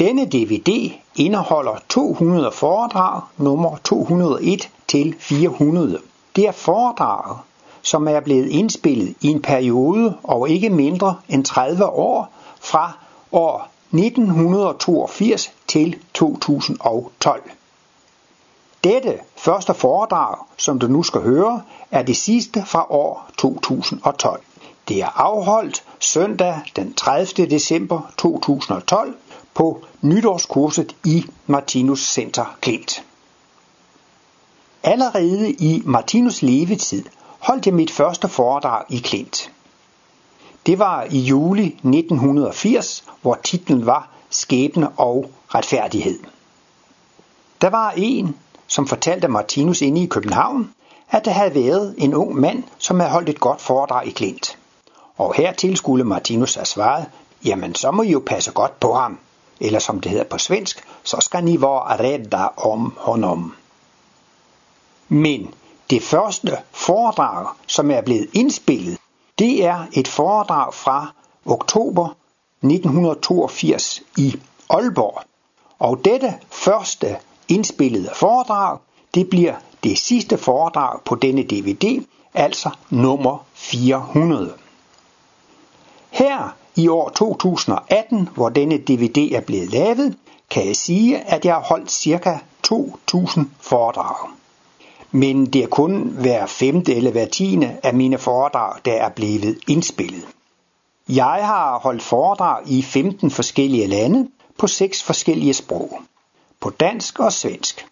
Denne DVD indeholder 200 foredrag nummer 201 til 400. Det er foredrag, som er blevet indspillet i en periode over ikke mindre end 30 år fra år 1982 til 2012. Dette første foredrag, som du nu skal høre, er det sidste fra år 2012. Det er afholdt søndag den 30. december 2012 på nytårskurset i Martinus Center Klint. Allerede i Martinus levetid holdt jeg mit første foredrag i Klint. Det var i juli 1980, hvor titlen var Skæbne og retfærdighed. Der var en, som fortalte Martinus inde i København, at der havde været en ung mand, som havde holdt et godt foredrag i Klint. Og hertil skulle Martinus have svaret, jamen så må I jo passe godt på ham. Eller som det hedder på svensk, så skal ni være rädda om honom. Men det første foredrag, som er blevet indspillet, det er et foredrag fra oktober 1982 i Aalborg. Og dette første indspillede foredrag, det bliver det sidste foredrag på denne DVD, altså nummer 400. Her i år 2018, hvor denne DVD er blevet lavet, kan jeg sige, at jeg har holdt ca. 2.000 foredrag. Men det er kun hver femte eller hver tiende af mine foredrag, der er blevet indspillet. Jeg har holdt foredrag i 15 forskellige lande på seks forskellige sprog. På dansk og svensk,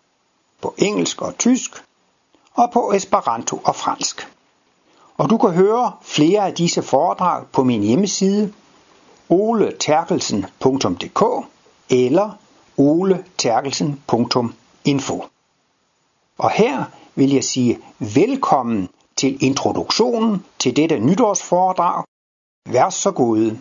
på engelsk og tysk, og på esperanto og fransk. Og du kan høre flere af disse foredrag på min hjemmeside oleterkelsen.dk eller oleterkelsen.info. Og her vil jeg sige velkommen til introduktionen til dette nytårsforedrag. Vær så god.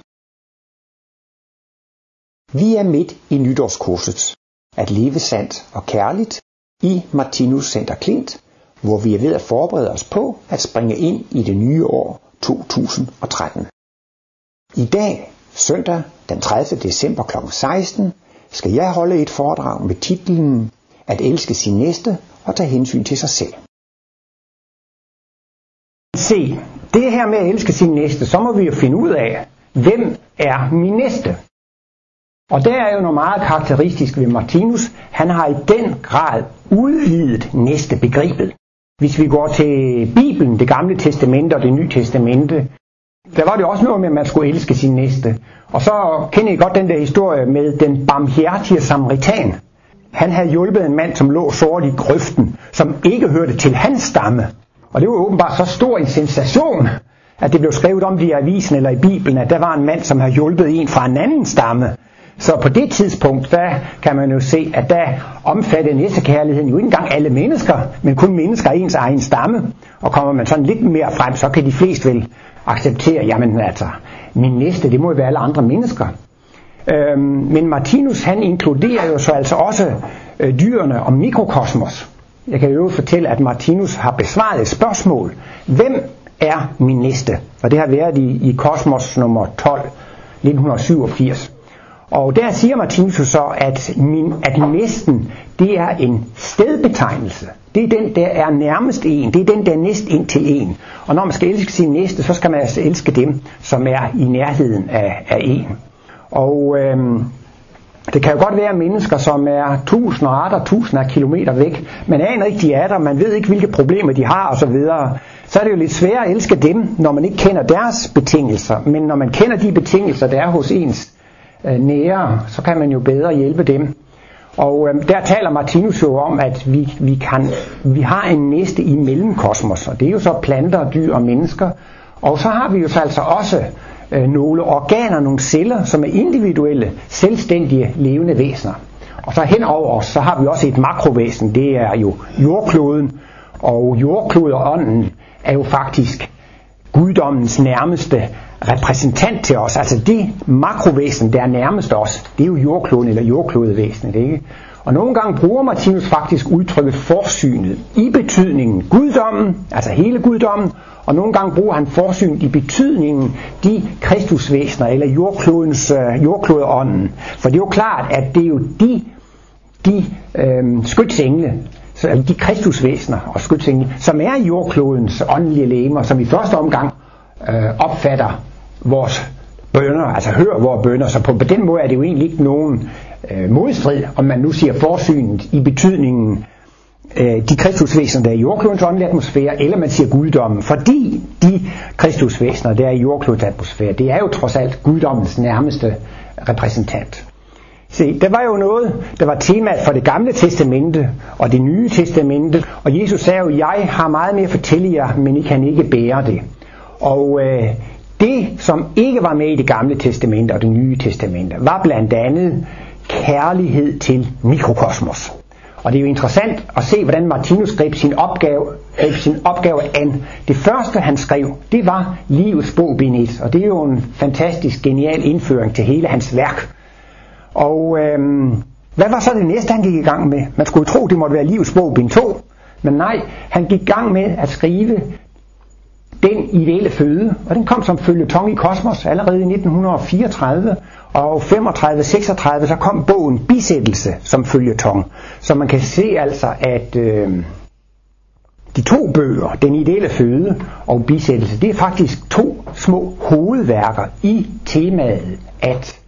Vi er midt i nytårskurset. At leve sandt og kærligt i Martinus Center Klint, hvor vi er ved at forberede os på at springe ind i det nye år 2013. I dag, søndag den 30. december kl. 16, skal jeg holde et foredrag med titlen At elske sin næste og tage hensyn til sig selv. Se, det her med at elske sin næste, så må vi jo finde ud af, hvem er min næste? Og der er jo noget meget karakteristisk ved Martinus. Han har i den grad udvidet næste begrebet. Hvis vi går til Bibelen, det gamle testamente og det nye testamente, der var det også noget med, at man skulle elske sin næste. Og så kender I godt den der historie med den barmhjertige samaritan. Han havde hjulpet en mand, som lå sort i grøften, som ikke hørte til hans stamme. Og det var åbenbart så stor en sensation, at det blev skrevet om det i avisen eller i Bibelen, at der var en mand, som havde hjulpet en fra en anden stamme. Så på det tidspunkt, der kan man jo se, at der omfattede næstekærligheden jo ikke engang alle mennesker, men kun mennesker af ens egen stamme. Og kommer man sådan lidt mere frem, så kan de fleste vel acceptere, jamen altså, min næste, det må jo være alle andre mennesker. Øhm, men Martinus, han inkluderer jo så altså også øh, dyrene og mikrokosmos. Jeg kan jo fortælle, at Martinus har besvaret et spørgsmål. Hvem er min næste? Og det har været i, i Kosmos nummer 12, 1987. Og der siger Martinus så, at, min, at næsten, det er en stedbetegnelse. Det er den, der er nærmest en. Det er den, der er næst ind til en. Og når man skal elske sin næste, så skal man altså elske dem, som er i nærheden af, af en. Og øhm, det kan jo godt være mennesker, som er tusinder og atter tusinder af kilometer væk. Man aner ikke, de er der, man ved ikke, hvilke problemer de har osv. Så er det jo lidt svært at elske dem, når man ikke kender deres betingelser. Men når man kender de betingelser, der er hos ens Øh, nære, så kan man jo bedre hjælpe dem. Og øh, der taler Martinus jo om, at vi, vi, kan, vi har en næste i mellemkosmos, og det er jo så planter, dyr og mennesker. Og så har vi jo så altså også øh, nogle organer, nogle celler, som er individuelle, selvstændige levende væsener. Og så henover os, så har vi også et makrovæsen, det er jo jordkloden, og jordkloden og ånden er jo faktisk guddommens nærmeste repræsentant til os. Altså det makrovæsen, der er nærmest os, det er jo jordkloden eller jordklodevæsenet. Ikke? Og nogle gange bruger Martinus faktisk udtrykket forsynet i betydningen guddommen, altså hele guddommen, og nogle gange bruger han forsynet i betydningen de kristusvæsener eller jordklodens, øh, jordklodeånden. For det er jo klart, at det er jo de, de øh, skytsengle, altså de kristusvæsener og skytsengle, som er jordklodens åndelige lemer, som i første omgang øh, opfatter vores bønder, altså hører vores bønder. Så på, på den måde er det jo egentlig ikke nogen øh, modstrid, om man nu siger forsynet i betydningen øh, de kristusvæsener, der er i jordklodens åndelige atmosfære, eller man siger guddommen, fordi de kristusvæsener, der er i jordklodens atmosfære, det er jo trods alt guddommens nærmeste repræsentant. Se, der var jo noget, der var temaet for det gamle testamente og det nye testamente, og Jesus sagde jo, jeg har meget mere at fortælle jer, men I kan ikke bære det. Og øh, det, som ikke var med i det gamle testamente og det nye testamente, var blandt andet kærlighed til mikrokosmos. Og det er jo interessant at se, hvordan Martinus greb sin opgave, greb sin opgave an. Det første, han skrev, det var livets bog bind og det er jo en fantastisk genial indføring til hele hans værk. Og øhm, hvad var så det næste, han gik i gang med? Man skulle jo tro, det måtte være livets bog bind 2, men nej, han gik i gang med at skrive den ideelle føde, og den kom som følge tong i kosmos allerede i 1934, og 35-36 så kom bogen Bisættelse som følgetong. Så man kan se altså, at øh, de to bøger, Den ideelle føde og Bisættelse, det er faktisk to små hovedværker i temaet at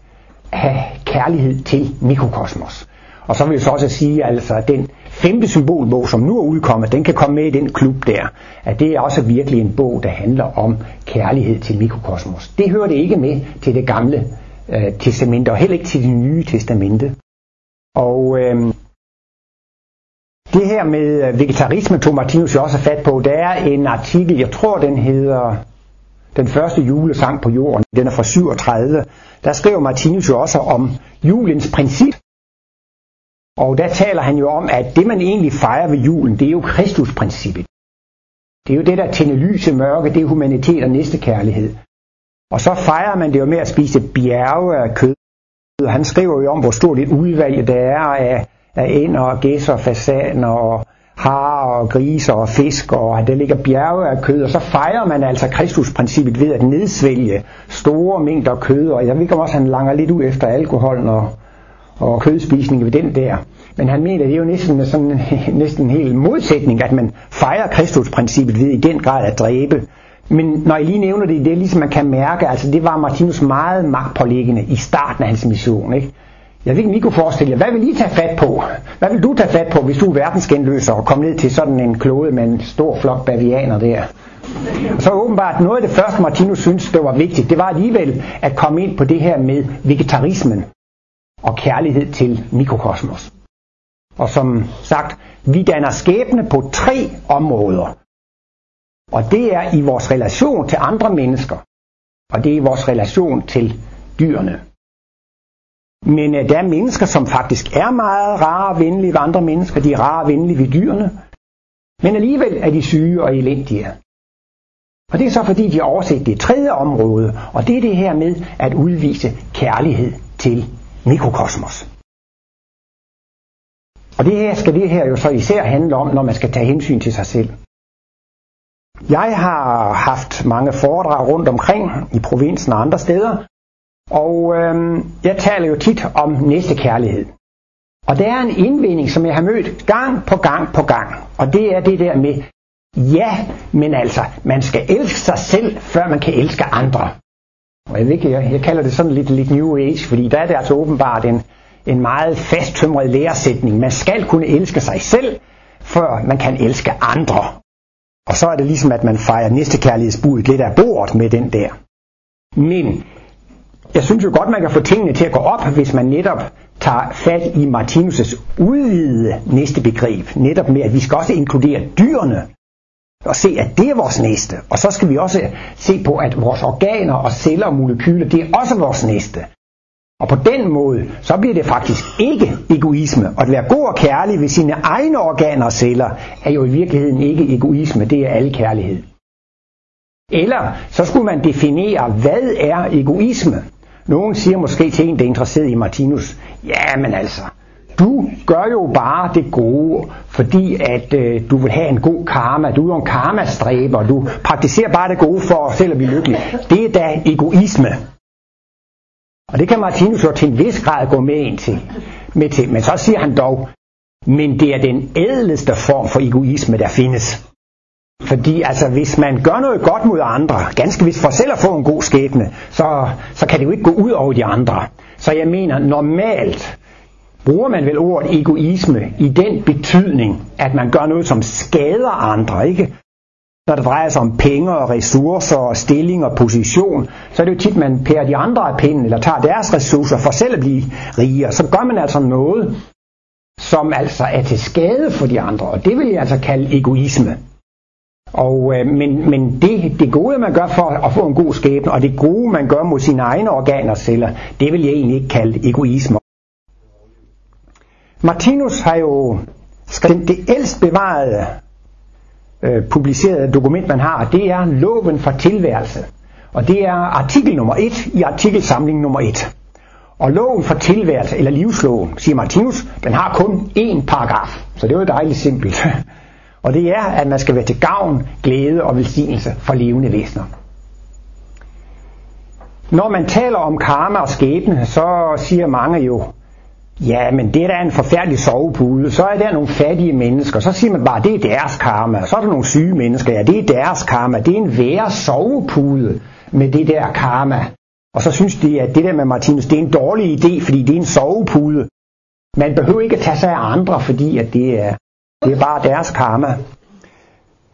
have kærlighed til mikrokosmos. Og så vil jeg så også sige, altså, at den femte symbolbog, som nu er udkommet, den kan komme med i den klub der. At det er også virkelig en bog, der handler om kærlighed til mikrokosmos. Det hører det ikke med til det gamle øh, testamente, og heller ikke til det nye testamente. Og øh, det her med øh, vegetarisme tog Martinus jo også fat på. Der er en artikel, jeg tror den hedder Den første julesang på jorden, den er fra 37. Der skriver Martinus jo også om julens princip. Og der taler han jo om, at det man egentlig fejrer ved julen, det er jo Kristusprincippet. Det er jo det, der tænder lys i mørke, det er humanitet og næstekærlighed. Og så fejrer man det jo med at spise bjerge af kød. Han skriver jo om, hvor stort et udvalg der er af, af ænder og gæsser, fasaner og har og griser og fisk, og der ligger bjerge af kød, og så fejrer man altså Kristusprincippet ved at nedsvælge store mængder kød, og jeg ved ikke om også, han langer lidt ud efter alkoholen og, og kødspisning ved den der. Men han mener, det er jo næsten, sådan, næsten en hel modsætning, at man fejrer Kristusprincippet ved i den grad at dræbe. Men når jeg lige nævner det, det er ligesom man kan mærke, altså det var Martinus meget magtpålæggende i starten af hans mission. Ikke? Jeg ved ikke, I kunne forestille jer, hvad vil I tage fat på? Hvad vil du tage fat på, hvis du er verdensgenløser og kommer ned til sådan en klode med en stor flok bavianer der? Så åbenbart noget af det første, Martinus synes, det var vigtigt, det var alligevel at komme ind på det her med vegetarismen og kærlighed til mikrokosmos. Og som sagt, vi danner skæbne på tre områder. Og det er i vores relation til andre mennesker, og det er i vores relation til dyrene. Men uh, der er mennesker, som faktisk er meget rare og venlige ved andre mennesker. De er rare og venlige ved dyrene. Men alligevel er de syge og elendige. Og det er så fordi, de har overset det tredje område, og det er det her med at udvise kærlighed til mikrokosmos. Og det her skal det her jo så især handle om, når man skal tage hensyn til sig selv. Jeg har haft mange foredrag rundt omkring i provinsen og andre steder, og øhm, jeg taler jo tit om næstekærlighed. Og der er en indvending, som jeg har mødt gang på gang på gang, og det er det der med, ja, men altså, man skal elske sig selv, før man kan elske andre. Og jeg, ved ikke, jeg, jeg kalder det sådan lidt, lidt New Age, fordi der er det altså åbenbart en, en meget fasttømret læresætning. Man skal kunne elske sig selv, før man kan elske andre. Og så er det ligesom, at man fejrer næstekærlighedsbuddet lidt af bordet med den der. Men jeg synes jo godt, man kan få tingene til at gå op, hvis man netop tager fat i Martinus' udvidede næste begreb. Netop med, at vi skal også inkludere dyrene og se, at det er vores næste. Og så skal vi også se på, at vores organer og celler og molekyler, det er også vores næste. Og på den måde, så bliver det faktisk ikke egoisme. Og at være god og kærlig ved sine egne organer og celler, er jo i virkeligheden ikke egoisme, det er alle kærlighed. Eller så skulle man definere, hvad er egoisme? Nogen siger måske til en, der er interesseret i Martinus, ja, men altså, du gør jo bare det gode, fordi at øh, du vil have en god karma. Du er jo en karmastræber. Du praktiserer bare det gode for selv at blive lykkelig. Det er da egoisme. Og det kan Martinus jo til en vis grad gå med ind til. Med til. Men så siger han dog, men det er den ædleste form for egoisme, der findes. Fordi altså, hvis man gør noget godt mod andre, ganske vist for selv at få en god skæbne, så, så kan det jo ikke gå ud over de andre. Så jeg mener, normalt bruger man vel ordet egoisme i den betydning, at man gør noget, som skader andre, ikke? Når det drejer sig om penge og ressourcer og stilling og position, så er det jo tit, man pærer de andre af pinden, eller tager deres ressourcer for selv at blive rigere. Så gør man altså noget, som altså er til skade for de andre, og det vil jeg altså kalde egoisme. Og, øh, men men det, det gode, man gør for at få en god skæbne, og det gode, man gør mod sine egne organer og celler, det vil jeg egentlig ikke kalde egoisme. Martinus har jo skrevet det ældst bevarede øh, publicerede dokument, man har, det er loven for tilværelse. Og det er artikel nummer 1 i artikelsamling nummer 1. Og loven for tilværelse, eller livsloven, siger Martinus, den har kun én paragraf. Så det er jo dejligt simpelt. Og det er, at man skal være til gavn, glæde og velsignelse for levende væsener. Når man taler om karma og skæbne, så siger mange jo, ja, men det der er en forfærdelig sovepude, så er der nogle fattige mennesker, så siger man bare, det er deres karma, så er der nogle syge mennesker, ja, det er deres karma, det er en værre sovepude med det der karma. Og så synes de, at det der med Martinus, det er en dårlig idé, fordi det er en sovepude. Man behøver ikke at tage sig af andre, fordi at det er, det er bare deres karma.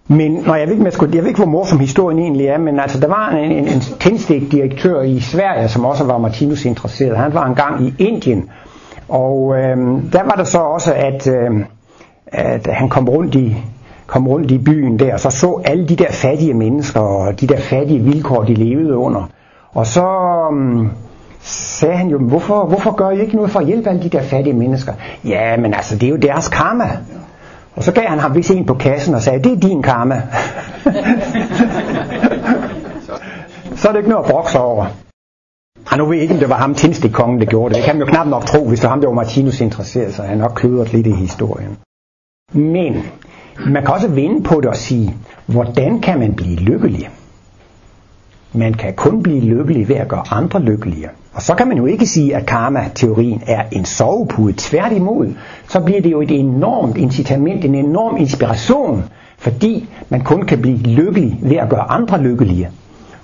Men når jeg ved ikke, jeg, jeg ved ikke, hvor morsom historien egentlig er, men altså, der var en, en, en tændstikdirektør i Sverige, som også var Martinus interesseret. Han var engang i Indien, og øh, der var der så også, at, øh, at han kom rundt i kom rundt i byen der, og så så alle de der fattige mennesker, og de der fattige vilkår, de levede under. Og så um, sagde han jo, hvorfor, hvorfor gør I ikke noget for at hjælpe alle de der fattige mennesker? Ja, men altså, det er jo deres karma. Og så gav han ham vist en på kassen og sagde, det er din karma. så er det ikke noget at brokse over. Og nu ved jeg ikke, om det var ham kongen, der gjorde det. Det kan man jo knap nok tro, hvis det var ham, der var Martinus interesseret, så han nok kludret lidt i historien. Men man kan også vende på det og sige, hvordan kan man blive lykkelig? Man kan kun blive lykkelig ved at gøre andre lykkelige. Og så kan man jo ikke sige, at karma-teorien er en sovepude. Tværtimod, så bliver det jo et enormt incitament, en enorm inspiration, fordi man kun kan blive lykkelig ved at gøre andre lykkelige.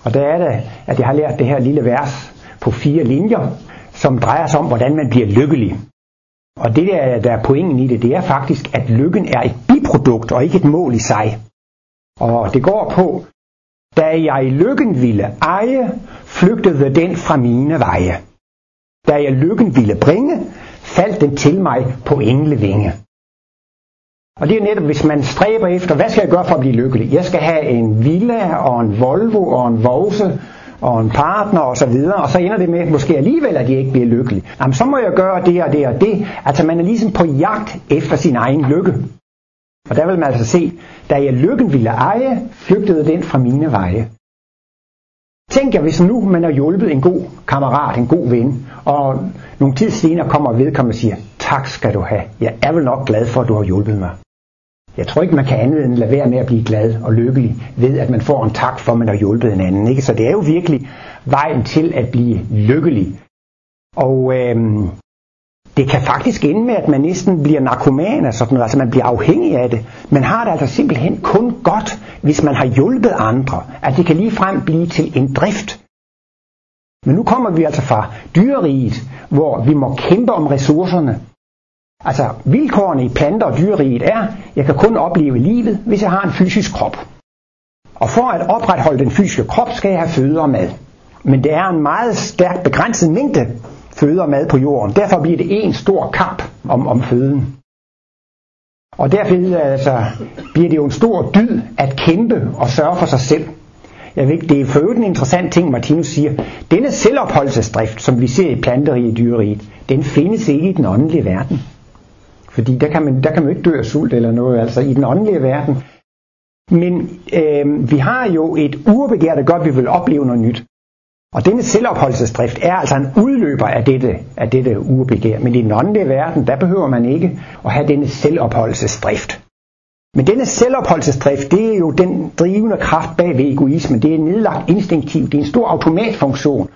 Og der er det, at jeg har lært det her lille vers på fire linjer, som drejer sig om, hvordan man bliver lykkelig. Og det der, der er pointen i det, det er faktisk, at lykken er et biprodukt og ikke et mål i sig. Og det går på, da jeg lykken ville eje, flygtede den fra mine veje. Da jeg lykken ville bringe, faldt den til mig på englevinge. Og det er netop, hvis man stræber efter, hvad skal jeg gøre for at blive lykkelig? Jeg skal have en villa og en Volvo og en Vose og en partner og så videre, og så ender det med, måske alligevel, at de ikke bliver lykkelige. Jamen, så må jeg gøre det og det og det. Altså, man er ligesom på jagt efter sin egen lykke. Og der vil man altså se, da jeg lykken ville eje, flygtede den fra mine veje. Tænk jer, hvis nu man har hjulpet en god kammerat, en god ven, og nogle tid senere kommer vedkommende og siger, tak skal du have, jeg er vel nok glad for, at du har hjulpet mig. Jeg tror ikke, man kan andet end lade være med at blive glad og lykkelig ved, at man får en tak for, at man har hjulpet en anden. Ikke? Så det er jo virkelig vejen til at blive lykkelig. Og øhm, det kan faktisk ende med, at man næsten bliver narkoman, og sådan noget, altså man bliver afhængig af det. Man har det altså simpelthen kun godt, hvis man har hjulpet andre, at det kan ligefrem blive til en drift. Men nu kommer vi altså fra dyreriget, hvor vi må kæmpe om ressourcerne. Altså vilkårene i planter og dyreriget er, jeg kan kun opleve livet, hvis jeg har en fysisk krop. Og for at opretholde den fysiske krop, skal jeg have føde og mad. Men det er en meget stærkt begrænset mængde føde og mad på jorden. Derfor bliver det en stor kamp om, om føden. Og derfor altså, bliver det jo en stor dyd at kæmpe og sørge for sig selv. Jeg ved, det er for øvrigt en interessant ting, Martinus siger. Denne selvopholdelsesdrift, som vi ser i planteriget og dyreriget, den findes ikke i den åndelige verden. Fordi der kan, man, der kan man ikke dø af sult eller noget, altså i den åndelige verden. Men øh, vi har jo et urbegær, der gør, at vi vil opleve noget nyt. Og denne selvopholdelsesdrift er altså en udløber af dette, af dette urbegær. Men i den åndelige verden, der behøver man ikke at have denne selvopholdelsesdrift. Men denne selvopholdelsesdrift, det er jo den drivende kraft bag ved egoismen. Det er nedlagt instinktivt. Det er en stor automatfunktion.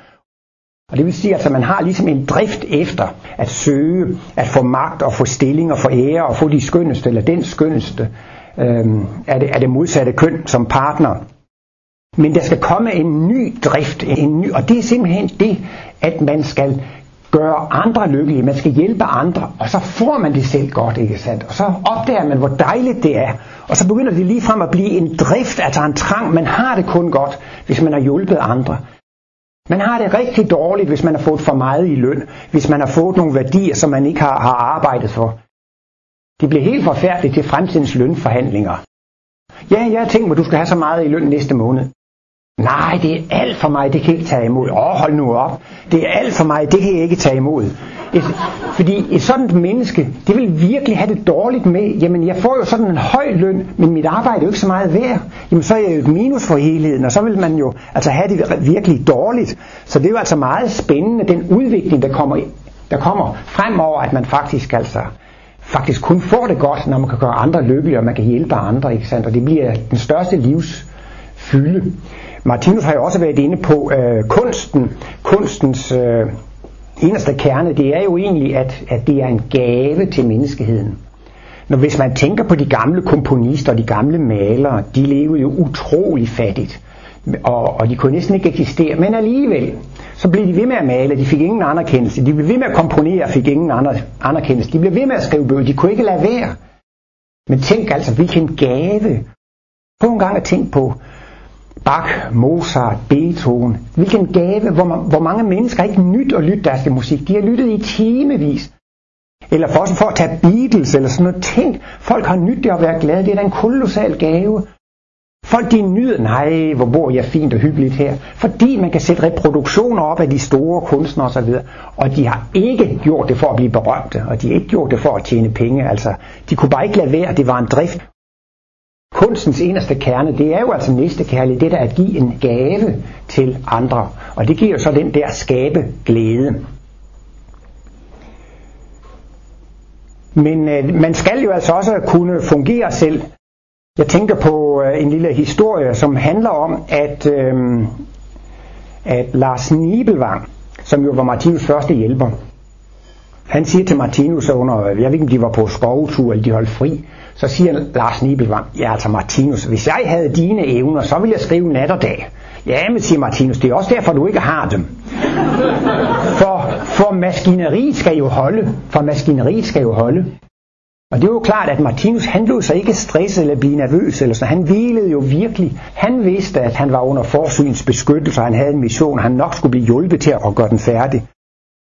Og det vil sige, at altså, man har ligesom en drift efter at søge, at få magt og få stilling og få ære og få de skønneste, eller den skønneste øhm, af, det, af det modsatte køn som partner. Men der skal komme en ny drift, en ny, og det er simpelthen det, at man skal gøre andre lykkelige, man skal hjælpe andre, og så får man det selv godt, ikke sandt? Og så opdager man, hvor dejligt det er, og så begynder det lige frem at blive en drift, altså en trang, man har det kun godt, hvis man har hjulpet andre. Man har det rigtig dårligt, hvis man har fået for meget i løn, hvis man har fået nogle værdier, som man ikke har, har arbejdet for. Det bliver helt forfærdeligt til fremtidens lønforhandlinger. Ja, jeg tænker mig, at du skal have så meget i løn næste måned. Nej, det er alt for mig, det kan jeg ikke tage imod. Åh, oh, hold nu op. Det er alt for mig, det kan jeg ikke tage imod. Et, fordi et sådan menneske, det vil virkelig have det dårligt med, jamen jeg får jo sådan en høj løn, men mit arbejde er jo ikke så meget værd. Jamen så er jeg jo et minus for helheden, og så vil man jo altså have det virkelig dårligt. Så det er jo altså meget spændende, den udvikling, der kommer, der kommer fremover, at man faktisk altså faktisk kun får det godt, når man kan gøre andre lykkelige, og man kan hjælpe andre, ikke sandt? Og det bliver den største livsfylde. Martinus har jo også været inde på øh, kunsten, kunstens øh, eneste kerne, det er jo egentlig, at, at det er en gave til menneskeheden. Når hvis man tænker på de gamle komponister og de gamle malere, de levede jo utrolig fattigt. Og, og de kunne næsten ikke eksistere, men alligevel, så blev de ved med at male, de fik ingen anerkendelse. De blev ved med at komponere fik ingen anerkendelse. De blev ved med at skrive bøger, de kunne ikke lade være. Men tænk altså, hvilken gave. Prøv en gang at tænke på, Bach, Mozart, Beethoven. Hvilken gave, hvor, man, hvor mange mennesker ikke nyt at lytte deres musik. De har lyttet i timevis. Eller for, for at tage Beatles eller sådan noget. Tænk, folk har nyt det at være glade. Det er da en kolossal gave. Folk de nyder, nej, hvor bor jeg fint og hyggeligt her. Fordi man kan sætte reproduktioner op af de store kunstnere osv. Og de har ikke gjort det for at blive berømte, og de har ikke gjort det for at tjene penge. Altså, de kunne bare ikke lade være, det var en drift. Kunstens eneste kerne, det er jo altså næstekærlighed, det der at give en gave til andre. Og det giver jo så den der skabe glæde. Men øh, man skal jo altså også kunne fungere selv. Jeg tænker på øh, en lille historie, som handler om, at, øh, at Lars Nibelvang, som jo var Martinus første hjælper, han siger til Martinus under, jeg ved ikke om de var på skovtur eller de holdt fri, så siger Lars Nibelvang, ja altså Martinus, hvis jeg havde dine evner, så ville jeg skrive nat og dag. Ja, men siger Martinus, det er også derfor, du ikke har dem. For, for maskineriet skal jo holde. For maskineriet skal jo holde. Og det er jo klart, at Martinus, han blev så ikke stresset eller blive nervøs, eller sådan. han hvilede jo virkelig. Han vidste, at han var under forsyns beskyttelse, og han havde en mission, han nok skulle blive hjulpet til at gøre den færdig.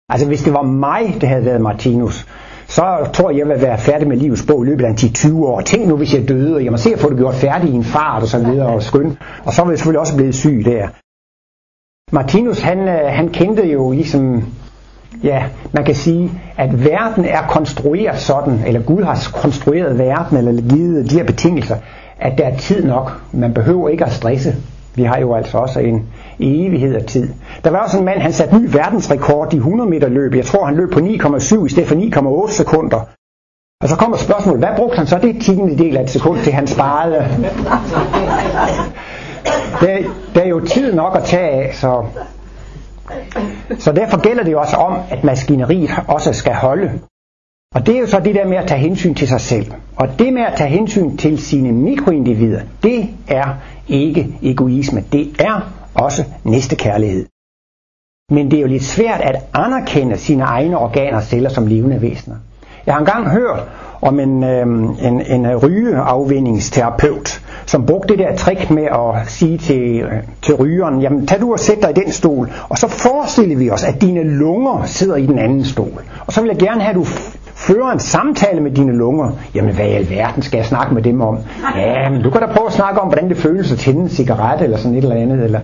Altså hvis det var mig, der havde været Martinus, så tror jeg, jeg vil være færdig med livets bog i løbet af 10-20 år. Tænk nu, hvis jeg døde, og jeg må se at få det gjort færdigt i en fart og så videre og skøn. Og så vil jeg selvfølgelig også blive syg der. Martinus, han, øh, han kendte jo ligesom, ja, man kan sige, at verden er konstrueret sådan, eller Gud har konstrueret verden, eller givet de her betingelser, at der er tid nok. Man behøver ikke at stresse. Vi har jo altså også en evighed af tid. Der var også en mand, han satte ny verdensrekord i 100 meter løb. Jeg tror, han løb på 9,7 i stedet for 9,8 sekunder. Og så kommer spørgsmålet, hvad brugte han så det tiende del af et sekund til, han sparede? Der, der er jo tid nok at tage af, så, så derfor gælder det jo også om, at maskineriet også skal holde. Og det er jo så det der med at tage hensyn til sig selv. Og det med at tage hensyn til sine mikroindivider, det er ikke egoisme. Det er også næstekærlighed. Men det er jo lidt svært at anerkende sine egne organer og celler som levende væsener. Jeg har engang hørt om en, øh, en, en rygeafvindingsterapeut, som brugte det der trick med at sige til, øh, til rygeren, jamen tag du og sæt dig i den stol, og så forestiller vi os, at dine lunger sidder i den anden stol. Og så vil jeg gerne have, at du fører en samtale med dine lunger. Jamen hvad i alverden skal jeg snakke med dem om? Ja, men du kan da prøve at snakke om, hvordan det føles at tænde en cigaret eller sådan et eller andet. Eller...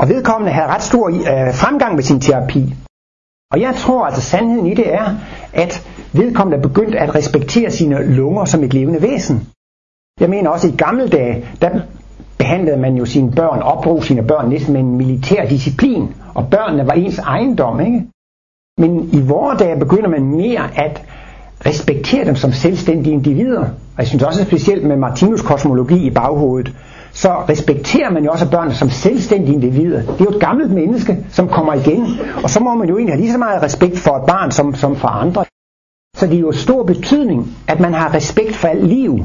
Og vedkommende havde ret stor øh, fremgang med sin terapi. Og jeg tror altså, sandheden i det er, at vedkommende er begyndt at respektere sine lunger som et levende væsen. Jeg mener også, i gamle dage, der behandlede man jo sine børn, opdrog sine børn næsten med en militær disciplin, og børnene var ens ejendom, ikke? Men i vore dage begynder man mere at respektere dem som selvstændige individer. Og jeg synes også specielt med Martinus kosmologi i baghovedet, så respekterer man jo også børnene som selvstændige individer. Det er jo et gammelt menneske, som kommer igen, og så må man jo egentlig have lige så meget respekt for et barn som, som for andre. Så det er jo stor betydning, at man har respekt for alt liv.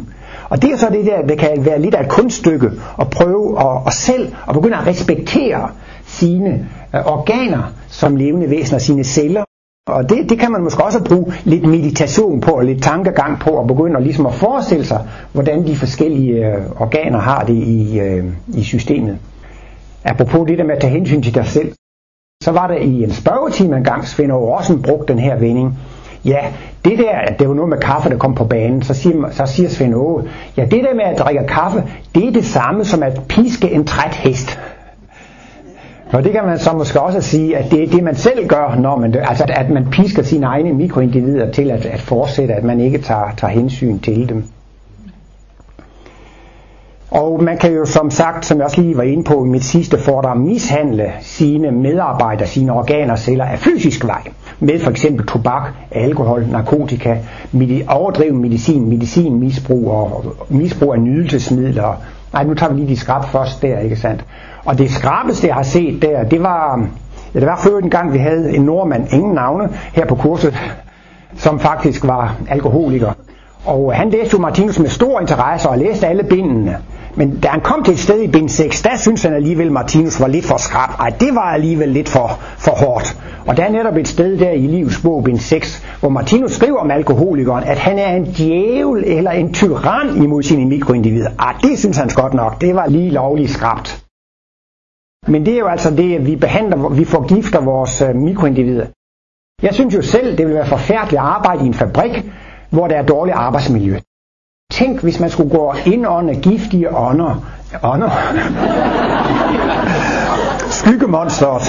Og det er så det der, det kan være lidt af et kunststykke at prøve at, at selv at begynde at respektere sine øh, organer som levende væsener, sine celler. Og det, det kan man måske også bruge lidt meditation på, og lidt tankegang på, og begynde at, ligesom at forestille sig, hvordan de forskellige øh, organer har det i, øh, i systemet. Apropos det der med at tage hensyn til dig selv, så var der i en spørgetime engang, Svend Aarhusen brugte den her vending. Ja, det der, at det var noget med kaffe, der kom på banen, så siger, så siger Svend Aage, ja det der med at drikke kaffe, det er det samme som at piske en træt hest. Og det kan man så måske også sige, at det er det, man selv gør, når man, altså at man pisker sine egne mikroindivider til at, at fortsætte, at man ikke tager, tager hensyn til dem. Og man kan jo som sagt, som jeg også lige var inde på i mit sidste foredrag, mishandle sine medarbejdere, sine organer celler af fysisk vej. Med for eksempel tobak, alkohol, narkotika, overdreven medicin, medicinmisbrug og misbrug af nydelsesmidler. Nej, nu tager vi lige de skrab først der, ikke sandt? Og det skrabeste, jeg har set der, det var, ja, det var før en gang, vi havde en nordmand, ingen navne, her på kurset, som faktisk var alkoholiker. Og han læste jo Martinus med stor interesse og læste alle bindene. Men da han kom til et sted i bind 6, der synes han alligevel, at Martinus var lidt for skrab. Ej, det var alligevel lidt for, for hårdt. Og der er netop et sted der i livets bog, bind 6, hvor Martinus skriver om alkoholikeren, at han er en djævel eller en tyran imod sine mikroindivider. Ah, det synes han godt nok. Det var lige lovligt skrabt. Men det er jo altså det, at vi behandler, vi forgifter vores øh, mikroindivider. Jeg synes jo selv, det vil være forfærdeligt at arbejde i en fabrik, hvor der er dårligt arbejdsmiljø. Tænk, hvis man skulle gå ind under giftige ånder. ånder. Skyggemonstret.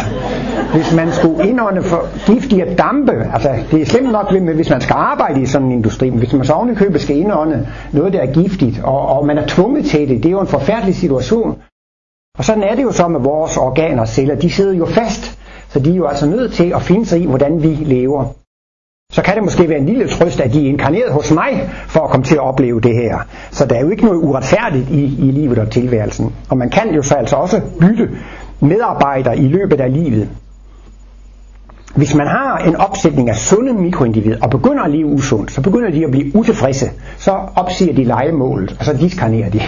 Hvis man skulle indånde for giftige dampe, altså det er slemt nok, hvis man skal arbejde i sådan en industri, men hvis man så ovenikøbet skal indånde noget, der er giftigt, og, og man er tvunget til det, det er jo en forfærdelig situation. Og sådan er det jo så med vores organer og celler. De sidder jo fast, så de er jo altså nødt til at finde sig i, hvordan vi lever. Så kan det måske være en lille trøst, at de er inkarneret hos mig for at komme til at opleve det her. Så der er jo ikke noget uretfærdigt i, i livet og tilværelsen. Og man kan jo så altså også bytte medarbejder i løbet af livet. Hvis man har en opsætning af sunde mikroindivider og begynder at leve usundt, så begynder de at blive utilfredse. Så opsiger de legemålet, og så diskarnerer de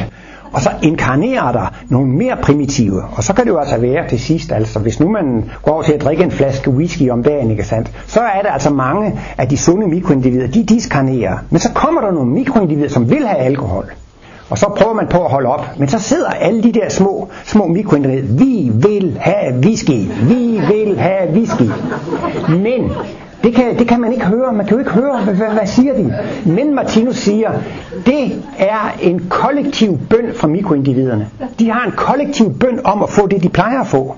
og så inkarnerer der nogle mere primitive. Og så kan det jo altså være til sidst, altså hvis nu man går over til at drikke en flaske whisky om dagen, ikke sandt, så er der altså mange af de sunde mikroindivider, de diskarnerer. Men så kommer der nogle mikroindivider, som vil have alkohol. Og så prøver man på at holde op. Men så sidder alle de der små, små mikroindivider. Vi vil have whisky. Vi vil have whisky. Men det kan, det kan man ikke høre. Man kan jo ikke høre, hvad, hvad, hvad siger de? Men Martinus siger, det er en kollektiv bøn fra mikroindividerne. De har en kollektiv bøn om at få det, de plejer at få.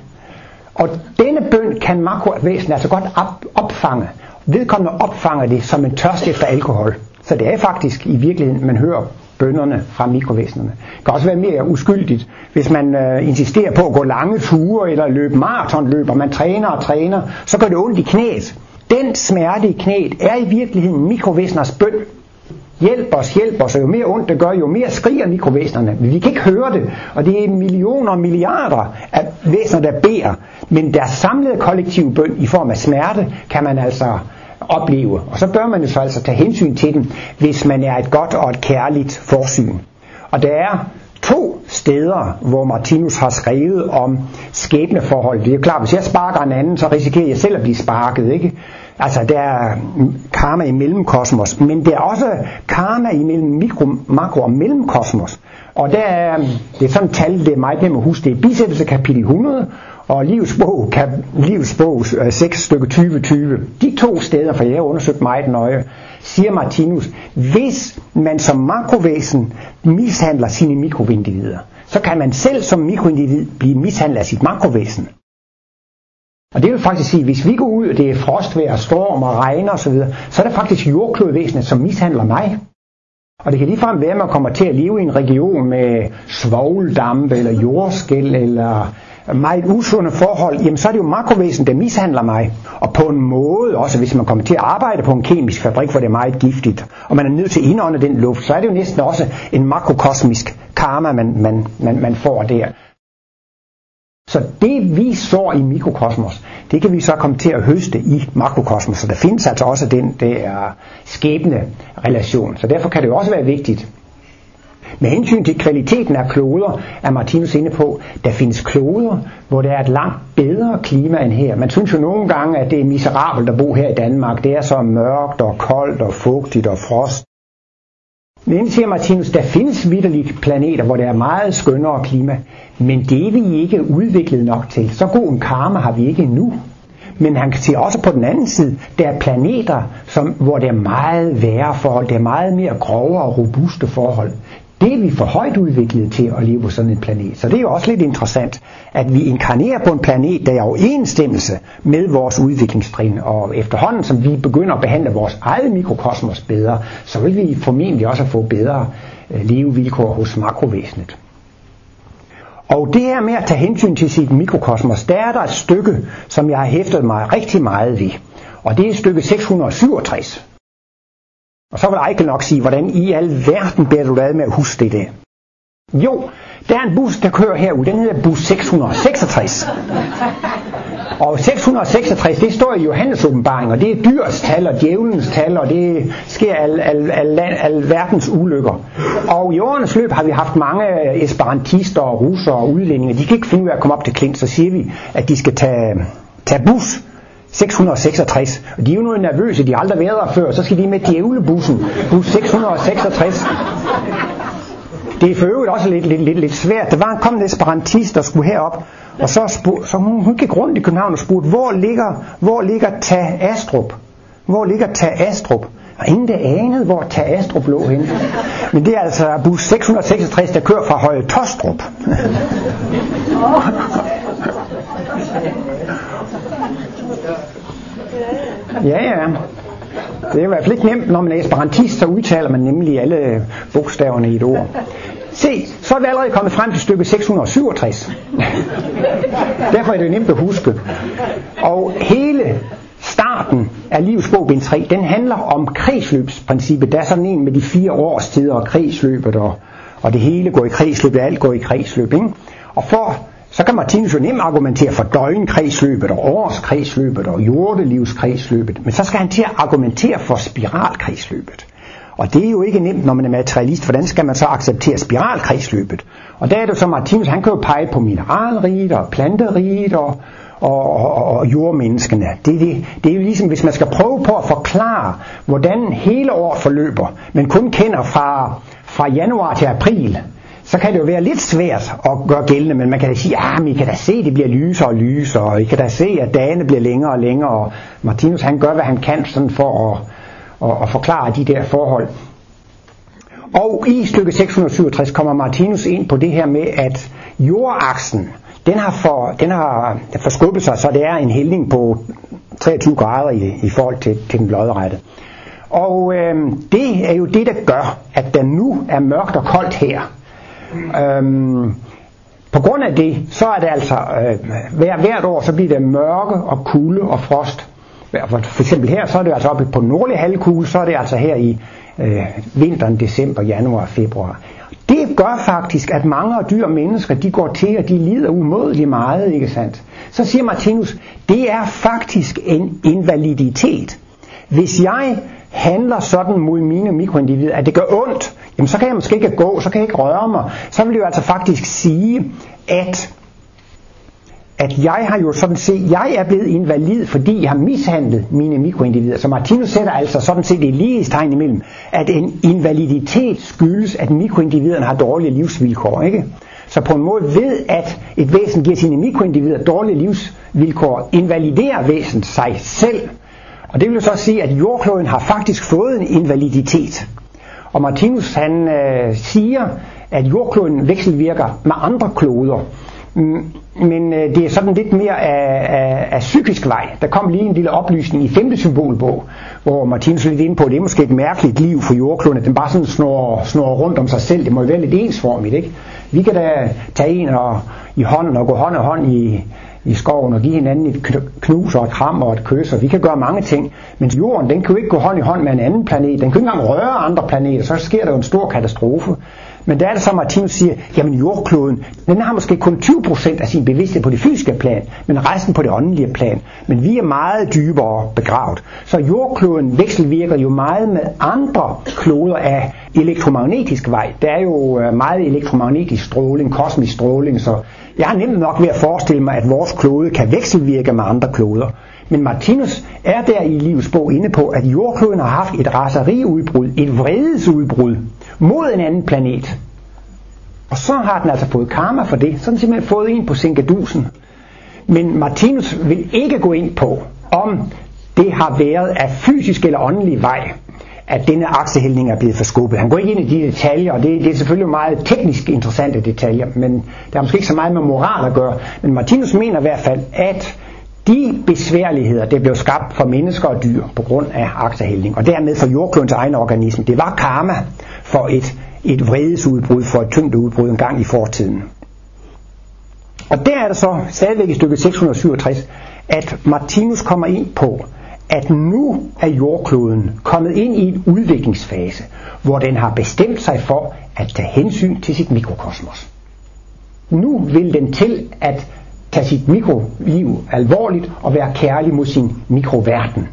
Og denne bøn kan makrovæsenet altså godt op, opfange. Vedkommende opfanger det som en tørst efter alkohol. Så det er faktisk i virkeligheden, man hører bønderne fra mikrovæsenerne. Det kan også være mere uskyldigt, hvis man øh, insisterer på at gå lange ture eller løbe maratonløb, og man træner og træner, så gør det ondt i knæet. Den smerte i knæet er i virkeligheden mikrovæseners bøn. Hjælp os, hjælp os, og jo mere ondt det gør, jo mere skriger mikrovæsenerne. Men vi kan ikke høre det, og det er millioner og milliarder af væsener, der beder. Men deres samlede kollektive bøn i form af smerte, kan man altså opleve. Og så bør man jo så altså tage hensyn til den, hvis man er et godt og et kærligt forsyn. Og der er to steder, hvor Martinus har skrevet om skæbneforhold. Det er klart, hvis jeg sparker en anden, så risikerer jeg selv at blive sparket. Ikke? Altså, der er karma i mellemkosmos, men der er også karma imellem mikro, makro og mellemkosmos. Og der er, det er sådan et tal, det er meget nemt at huske, det er bisættelse kapitel 100, og livets bog, kap, livets bog 6 øh, stykke 2020. De to steder, for jeg har undersøgt meget nøje, siger Martinus, hvis man som makrovæsen mishandler sine mikroindivider, så kan man selv som mikroindivid blive mishandlet af sit makrovæsen. Og det vil faktisk sige, at hvis vi går ud, og det er frostvejr, storm og regn osv., så, så er det faktisk jordklodvæsenet, som mishandler mig. Og det kan ligefrem være, at man kommer til at leve i en region med svovldampe eller jordskæl eller meget usunde forhold, jamen så er det jo makrovæsen, der mishandler mig. Og på en måde også, hvis man kommer til at arbejde på en kemisk fabrik, hvor det er meget giftigt, og man er nødt til at indånde den luft, så er det jo næsten også en makrokosmisk karma, man, man, man, man får der. Så det vi så i mikrokosmos, det kan vi så komme til at høste i makrokosmos. Så der findes altså også den der skæbne relation. Så derfor kan det jo også være vigtigt. Med hensyn til kvaliteten af kloder, er Martinus inde på, der findes kloder, hvor der er et langt bedre klima end her. Man synes jo nogle gange, at det er miserabelt at bo her i Danmark. Det er så mørkt og koldt og fugtigt og frost. Men siger Martinus, der findes vidderligt planeter, hvor der er meget skønnere klima, men det er vi ikke udviklet nok til. Så god en karma har vi ikke endnu. Men han siger også på den anden side, der er planeter, som, hvor der er meget værre forhold, det er meget mere grove og robuste forhold. Det er vi for højt udviklet til at leve på sådan en planet. Så det er jo også lidt interessant, at vi inkarnerer på en planet, der er overensstemmelse med vores udviklingstrin. Og efterhånden, som vi begynder at behandle vores eget mikrokosmos bedre, så vil vi formentlig også få bedre øh, levevilkår hos makrovæsenet. Og det her med at tage hensyn til sit mikrokosmos, der er der et stykke, som jeg har hæftet mig rigtig meget ved. Og det er stykke 667. Og så vil Eichel nok sige, hvordan i al verden bærer du ad med at huske det der? Jo, der er en bus, der kører herude. Den hedder bus 666. Og 666, det står i Johannes åbenbaring, og det er dyrets tal og djævelens tal, og det sker al, al, al, al, al verdens ulykker. Og i årenes løb har vi haft mange esperantister og russere og udlændinge. De kan ikke finde ud af at komme op til Klint, så siger vi, at de skal tage, tage bus 666. Og de er jo noget nervøse, de har aldrig været der før. Så skal de med djævlebussen, bus 666. Det er for øvrigt også lidt, lidt, lidt, lidt svært. Der var en kommende esperantist, der skulle herop, og så, spurg, så hun, hun gik rundt i København og spurgte, hvor ligger, hvor ligger Ta Astrup? Hvor ligger Ta Astrup? Og ingen der anede, hvor Ta Astrup lå henne. Men det er altså bus 666, der kører fra Høje Tostrup. Ja, ja. Det er i hvert fald ikke nemt, når man er esperantist, så udtaler man nemlig alle bogstaverne i et ord. Se, så er vi allerede kommet frem til stykke 667. Derfor er det nemt at huske. Og hele starten af livets bog, bind 3, den handler om kredsløbsprincippet. Der er sådan en med de fire årstider og kredsløbet, og, og det hele går i kredsløbet, alt går i kredsløb. Ikke? Og for så kan Martinus jo nemt argumentere for døgnkredsløbet og årskredsløbet og jordelivskredsløbet, men så skal han til at argumentere for spiralkredsløbet. Og det er jo ikke nemt, når man er materialist. Hvordan skal man så acceptere spiralkredsløbet? Og der er det så Martinus, han kan jo pege på mineralriget og planteriget og, og, og, og jordmenneskene. Det, det, det er jo ligesom, hvis man skal prøve på at forklare, hvordan hele året forløber, men kun kender fra, fra januar til april, så kan det jo være lidt svært at gøre gældende, men man kan da sige, ja, men I kan da se, at det bliver lysere og lysere, og I kan da se, at dagene bliver længere og længere, og Martinus han gør, hvad han kan sådan for at, at, at forklare de der forhold. Og i stykke 667 kommer Martinus ind på det her med, at jordaksen, den har, for, den har forskubbet sig, så det er en hældning på 23 grader i, i forhold til, til den lodrette. Og øh, det er jo det, der gør, at der nu er mørkt og koldt her. Øhm, på grund af det, så er det altså, øh, hver, hvert år, så bliver det mørke og kulde og frost. For eksempel her, så er det altså oppe på nordlig halvkugle, så er det altså her i øh, vinteren, december, januar, februar. Det gør faktisk, at mange af dyr og mennesker, de går til, og de lider umådeligt meget, ikke sandt? Så siger Martinus, det er faktisk en invaliditet. Hvis jeg handler sådan mod mine mikroindivider, at det gør ondt, jamen så kan jeg måske ikke gå, så kan jeg ikke røre mig. Så vil det jo altså faktisk sige, at at jeg har jo sådan set, jeg er blevet invalid, fordi jeg har mishandlet mine mikroindivider. Så Martinus sætter altså sådan set et lighedstegn imellem, at en invaliditet skyldes, at mikroindividerne har dårlige livsvilkår. Ikke? Så på en måde ved, at et væsen giver sine mikroindivider dårlige livsvilkår, invaliderer væsenet sig selv. Og det vil jo så sige, at jordkloden har faktisk fået en invaliditet. Og Martinus han øh, siger, at jordkloden vekselvirker med andre kloder. Men øh, det er sådan lidt mere af, af, af psykisk vej. Der kom lige en lille oplysning i femte symbolbog, hvor Martinus er lidt inde på, at det er måske et mærkeligt liv for jordkloden, at den bare sådan snor, snor rundt om sig selv. Det må jo være lidt ensformigt, ikke? Vi kan da tage en og, i hånden og gå hånd og hånd i, i skoven og give hinanden et knus og et kram og et kys, og vi kan gøre mange ting. Men jorden, den kan jo ikke gå hånd i hånd med en anden planet. Den kan ikke engang røre andre planeter, så sker der jo en stor katastrofe. Men der er det så, Martinus siger, jamen jordkloden, den har måske kun 20% af sin bevidsthed på det fysiske plan, men resten på det åndelige plan. Men vi er meget dybere begravet. Så jordkloden vekselvirker jo meget med andre kloder af elektromagnetisk vej. Der er jo øh, meget elektromagnetisk stråling, kosmisk stråling, så jeg har nemt nok ved at forestille mig, at vores klode kan vekselvirke med andre kloder. Men Martinus er der i livets bog inde på, at jordkloden har haft et raseriudbrud, et vredesudbrud mod en anden planet. Og så har den altså fået karma for det. Så har den simpelthen fået en på sinkadusen. Men Martinus vil ikke gå ind på, om det har været af fysisk eller åndelig vej, at denne aksehældning er blevet forskubbet. Han går ikke ind i de detaljer, og det, det er selvfølgelig meget teknisk interessante detaljer, men der er måske ikke så meget med moral at gøre. Men Martinus mener i hvert fald, at de besværligheder, det blev skabt for mennesker og dyr på grund af aksehældning, og dermed for jordklodens egen organisme, det var karma for et, et vredesudbrud, for et tyngdeudbrud en gang i fortiden. Og der er der så stadigvæk i stykke 667, at Martinus kommer ind på, at nu er jordkloden kommet ind i en udviklingsfase, hvor den har bestemt sig for at tage hensyn til sit mikrokosmos. Nu vil den til at tage sit mikroliv alvorligt og være kærlig mod sin mikroverden.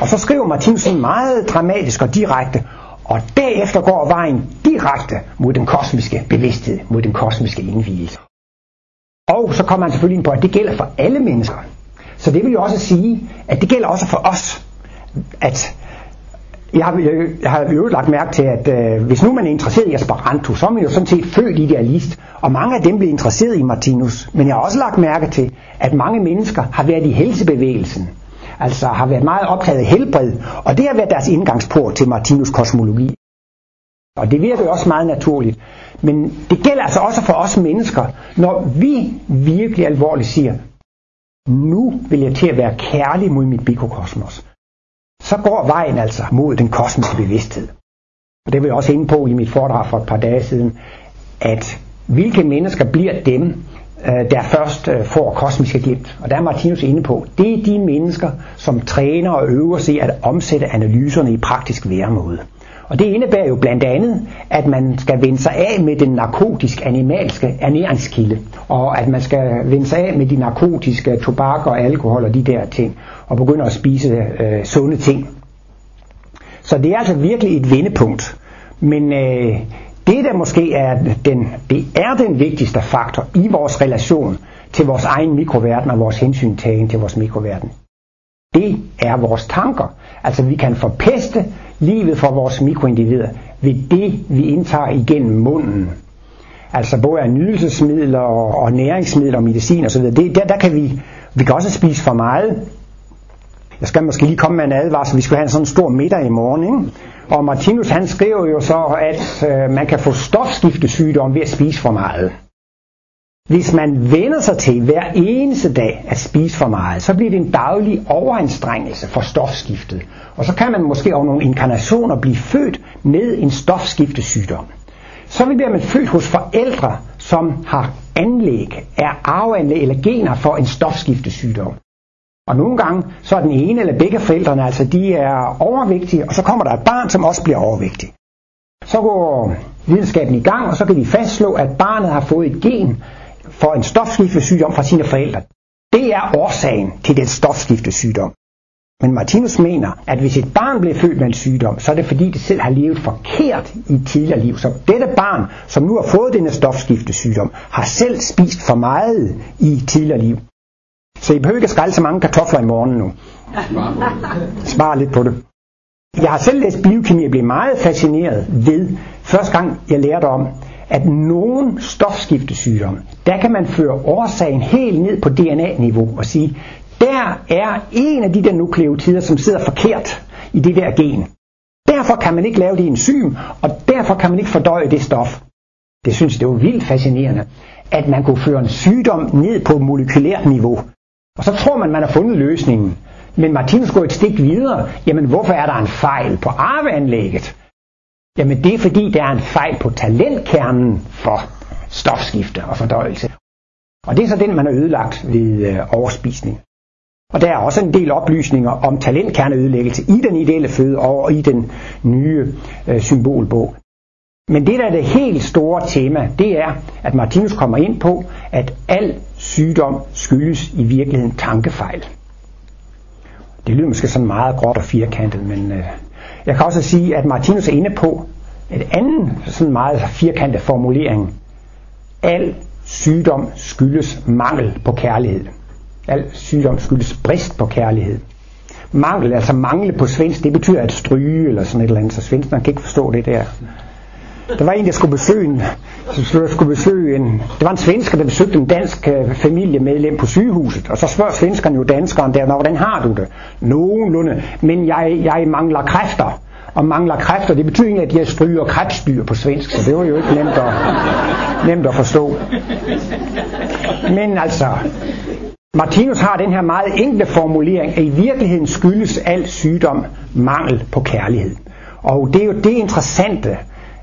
Og så skriver Martinsen meget dramatisk og direkte, og derefter går vejen direkte mod den kosmiske bevidsthed, mod den kosmiske indvielse. Og så kommer han selvfølgelig ind på, at det gælder for alle mennesker. Så det vil jo også sige, at det gælder også for os, at jeg har, jeg har jo lagt mærke til, at øh, hvis nu man er interesseret i Esperanto, så er man jo sådan set født idealist. Og mange af dem bliver interesseret i Martinus. Men jeg har også lagt mærke til, at mange mennesker har været i helsebevægelsen. Altså har været meget optaget af helbred. Og det har været deres indgangsport til Martinus kosmologi. Og det virker jo også meget naturligt. Men det gælder altså også for os mennesker, når vi virkelig alvorligt siger, nu vil jeg til at være kærlig mod mit mikrokosmos så går vejen altså mod den kosmiske bevidsthed. Og det vil jeg også inde på i mit foredrag for et par dage siden, at hvilke mennesker bliver dem, øh, der først øh, får kosmiske glimt. Og der er Martinus inde på, det er de mennesker, som træner og øver sig at omsætte analyserne i praktisk væremåde. Og det indebærer jo blandt andet, at man skal vende sig af med den narkotisk animalske ernæringskilde, og at man skal vende sig af med de narkotiske tobak og alkohol og de der ting, og begynde at spise øh, sunde ting. Så det er altså virkelig et vendepunkt. Men øh, det der måske er den, det er den vigtigste faktor i vores relation til vores egen mikroverden og vores hensyntagen til vores mikroverden. Det er vores tanker. Altså vi kan forpeste livet for vores mikroindivider ved det, vi indtager igennem munden. Altså både af nydelsesmidler og, og næringsmidler og medicin osv. Det, der, der kan vi, vi kan også spise for meget. Jeg skal måske lige komme med en advarsel. Vi skal have en sådan stor middag i morgen. Ikke? Og Martinus han skriver jo så, at øh, man kan få stofskiftesygdom ved at spise for meget. Hvis man vender sig til hver eneste dag at spise for meget, så bliver det en daglig overanstrengelse for stofskiftet. Og så kan man måske over nogle inkarnationer blive født med en stofskiftesygdom. Så bliver man født hos forældre, som har anlæg, er arveanlæg eller gener for en stofskiftesygdom. Og nogle gange, så er den ene eller begge forældrene, altså de er overvægtige, og så kommer der et barn, som også bliver overvægtig. Så går videnskaben i gang, og så kan de fastslå, at barnet har fået et gen, for en stofskiftesygdom fra sine forældre. Det er årsagen til den stofskiftesygdom. Men Martinus mener, at hvis et barn bliver født med en sygdom, så er det fordi det selv har levet forkert i et tidligere liv. Så dette barn, som nu har fået denne stofskiftesygdom, har selv spist for meget i et tidligere liv. Så I behøver ikke at skrælle så mange kartofler i morgen nu. Spar lidt på det. Jeg har selv læst biokemi og blev meget fascineret ved, første gang jeg lærte om, at nogen stofskiftesygdomme, der kan man føre årsagen helt ned på DNA-niveau og sige, der er en af de der nukleotider, som sidder forkert i det der gen. Derfor kan man ikke lave det enzym, og derfor kan man ikke fordøje det stof. Det synes jeg, det var vildt fascinerende, at man kunne føre en sygdom ned på molekylært niveau. Og så tror man, man har fundet løsningen. Men Martinus går et stik videre. Jamen, hvorfor er der en fejl på arveanlægget? Jamen, det er fordi, der er en fejl på talentkernen for stofskifte og fordøjelse. Og det er så den, man har ødelagt ved øh, overspisning. Og der er også en del oplysninger om talentkerneødelæggelse i den ideelle føde og i den nye øh, symbolbog. Men det, der er det helt store tema, det er, at Martinus kommer ind på, at al sygdom skyldes i virkeligheden tankefejl. Det lyder måske sådan meget gråt og firkantet, men øh, jeg kan også sige, at Martinus er inde på et andet sådan meget firkantet formulering. Al sygdom skyldes mangel på kærlighed. Al sygdom skyldes brist på kærlighed. Mangel, altså mangle på svensk, det betyder at stryge eller sådan et eller andet, så svenskerne kan ikke forstå det der. Der var en, der skulle besøge en, skulle besøge en, det var en svensker, der besøgte en dansk øh, familiemedlem på sygehuset, og så spørger svenskeren jo danskeren der, hvordan har du det? Nogenlunde, men jeg, jeg mangler kræfter. Og mangler kræfter, det betyder ikke, at jeg stryger krebsdyr på svensk, så det var jo ikke nemt at, nemt at forstå. Men altså, Martinus har den her meget enkle formulering, at i virkeligheden skyldes al sygdom mangel på kærlighed. Og det er jo det interessante,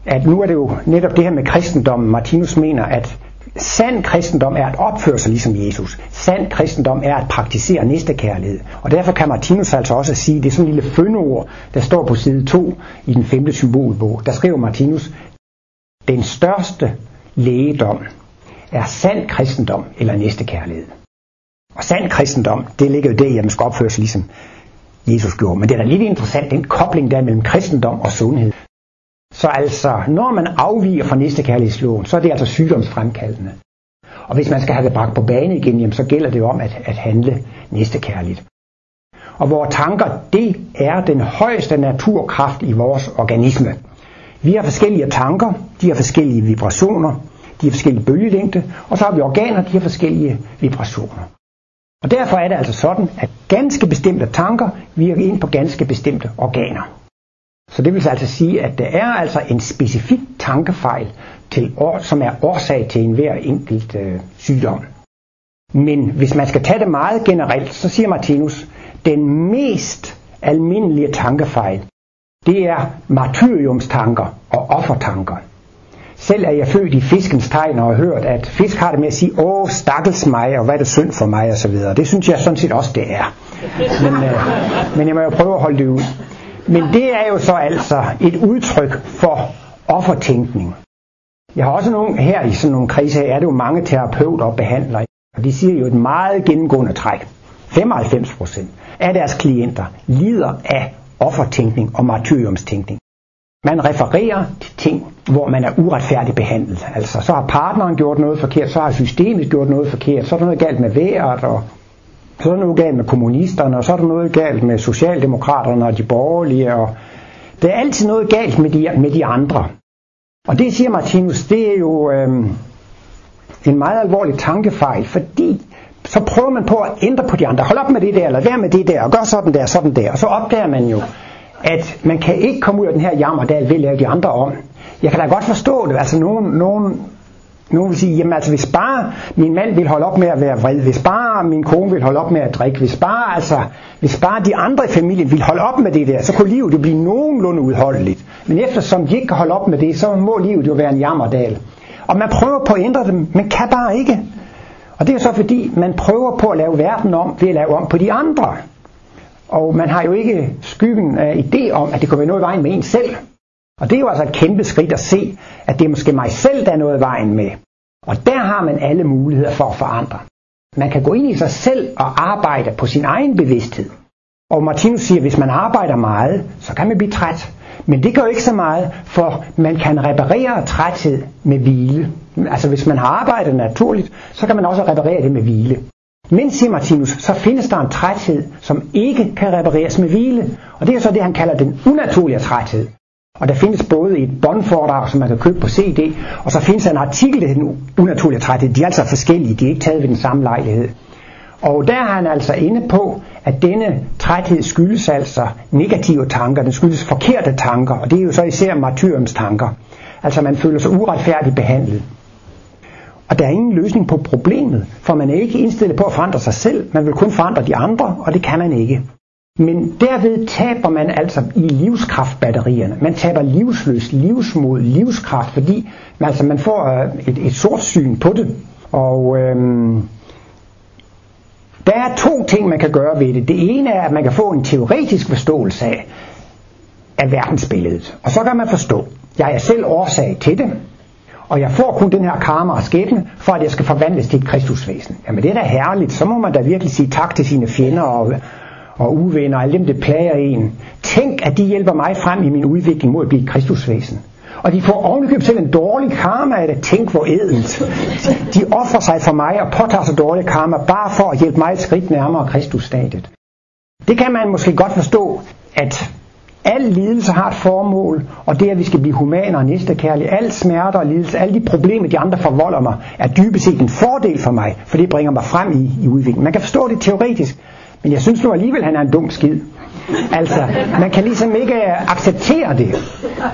at nu er det jo netop det her med kristendommen. Martinus mener, at sand kristendom er at opføre sig ligesom Jesus. Sand kristendom er at praktisere næstekærlighed. Og derfor kan Martinus altså også sige, det er sådan en lille fønord, der står på side 2 i den femte symbolbog. Der skriver Martinus, den største lægedom er sand kristendom eller næstekærlighed. Og sand kristendom, det ligger jo der, at man skal opføre sig ligesom Jesus gjorde. Men det er da lidt interessant, den kobling der mellem kristendom og sundhed. Så altså, når man afviger fra næstekærlighedsloven, så er det altså sygdomsfremkaldende. Og hvis man skal have det bragt på bane igen, jamen, så gælder det jo om at, at handle næstekærligt. Og vores tanker, det er den højeste naturkraft i vores organisme. Vi har forskellige tanker, de har forskellige vibrationer, de har forskellige bølgelængde, og så har vi organer, de har forskellige vibrationer. Og derfor er det altså sådan, at ganske bestemte tanker virker ind på ganske bestemte organer. Så det vil altså sige, at der er altså en specifik tankefejl, til, som er årsag til enhver enkelt øh, sygdom. Men hvis man skal tage det meget generelt, så siger Martinus, den mest almindelige tankefejl, det er martyriumstanker og offertanker. Selv er jeg født i fiskens tegn og har hørt, at fisk har det med at sige, åh, stakkels mig, og hvad er det synd for mig, osv. Det synes jeg sådan set også, det er. Men, øh, men jeg må jo prøve at holde det ud. Men det er jo så altså et udtryk for offertænkning. Jeg har også nogle, her i sådan nogle krise, er det jo mange terapeuter og behandlere, og de siger jo et meget gennemgående træk. 95% af deres klienter lider af offertænkning og martyriumstænkning. Man refererer til ting, hvor man er uretfærdigt behandlet. Altså, så har partneren gjort noget forkert, så har systemet gjort noget forkert, så er der noget galt med vejret, og så er der noget galt med kommunisterne, og så er der noget galt med socialdemokraterne og de borgerlige, og der er altid noget galt med de, med de andre. Og det siger Martinus, det er jo øhm, en meget alvorlig tankefejl, fordi så prøver man på at ændre på de andre. Hold op med det der, eller vær med det der, og gør sådan der, sådan der. Og så opdager man jo, at man kan ikke komme ud af den her jammerdal ved at lave de andre om. Jeg kan da godt forstå det. Altså nogen, nogen nogen vil sige, jamen altså hvis bare min mand vil holde op med at være vred, hvis bare min kone vil holde op med at drikke, hvis bare, altså, hvis bare de andre i familien vil holde op med det der, så kunne livet jo blive nogenlunde udholdeligt. Men eftersom de ikke kan holde op med det, så må livet jo være en jammerdal. Og man prøver på at ændre dem, men kan bare ikke. Og det er så fordi, man prøver på at lave verden om ved at lave om på de andre. Og man har jo ikke skyggen af idé om, at det kunne være noget i vejen med en selv. Og det er jo altså et kæmpe skridt at se, at det er måske mig selv, der er noget i vejen med. Og der har man alle muligheder for at forandre. Man kan gå ind i sig selv og arbejde på sin egen bevidsthed. Og Martinus siger, at hvis man arbejder meget, så kan man blive træt. Men det gør ikke så meget, for man kan reparere træthed med hvile. Altså hvis man har arbejdet naturligt, så kan man også reparere det med hvile. Men, siger Martinus, så findes der en træthed, som ikke kan repareres med hvile. Og det er så det, han kalder den unaturlige træthed. Og der findes både et båndforedrag, som man kan købe på CD, og så findes der en artikel, der hedder den unaturlige træthed. De er altså forskellige, de er ikke taget ved den samme lejlighed. Og der er han altså inde på, at denne træthed skyldes altså negative tanker, den skyldes forkerte tanker, og det er jo så især martyrens tanker. Altså man føler sig uretfærdigt behandlet. Og der er ingen løsning på problemet, for man er ikke indstillet på at forandre sig selv, man vil kun forandre de andre, og det kan man ikke. Men derved taber man altså i livskraftbatterierne. Man taber livsløs, livsmod, livskraft, fordi altså, man får øh, et, et sort syn på det. Og øhm, der er to ting, man kan gøre ved det. Det ene er, at man kan få en teoretisk forståelse af, af verdensbilledet. Og så kan man forstå, jeg er selv årsag til det, og jeg får kun den her karma og skæbne, for at jeg skal forvandles til et kristusvæsen. Jamen det er da herligt, så må man da virkelig sige tak til sine fjender og, og uvenner, og alle dem, det plager en. Tænk, at de hjælper mig frem i min udvikling mod at blive et kristusvæsen. Og de får ovenikøbet selv en dårlig karma af det. Tænk hvor ædelt. De offrer sig for mig og påtager sig dårlig karma, bare for at hjælpe mig et skridt nærmere Kristusstadiet. Det kan man måske godt forstå, at Al lidelse har et formål, og det er, at vi skal blive humane og næstekærlige. Al smerte og lidelse, alle de problemer, de andre forvolder mig, er dybest set en fordel for mig, for det bringer mig frem i, i udviklingen. Man kan forstå det teoretisk, men jeg synes nu alligevel, han er en dum skid. Altså, man kan ligesom ikke acceptere det.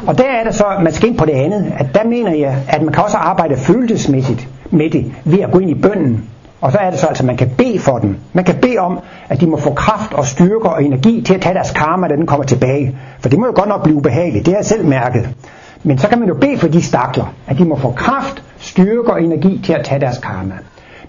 Og der er det så, man skal ind på det andet, at der mener jeg, at man kan også arbejde følelsesmæssigt med det, ved at gå ind i bønden. Og så er det så altså, at man kan bede for dem. Man kan bede om, at de må få kraft og styrke og energi til at tage deres karma, da den kommer tilbage. For det må jo godt nok blive ubehageligt, det har jeg selv mærket. Men så kan man jo bede for de stakler, at de må få kraft, styrke og energi til at tage deres karma.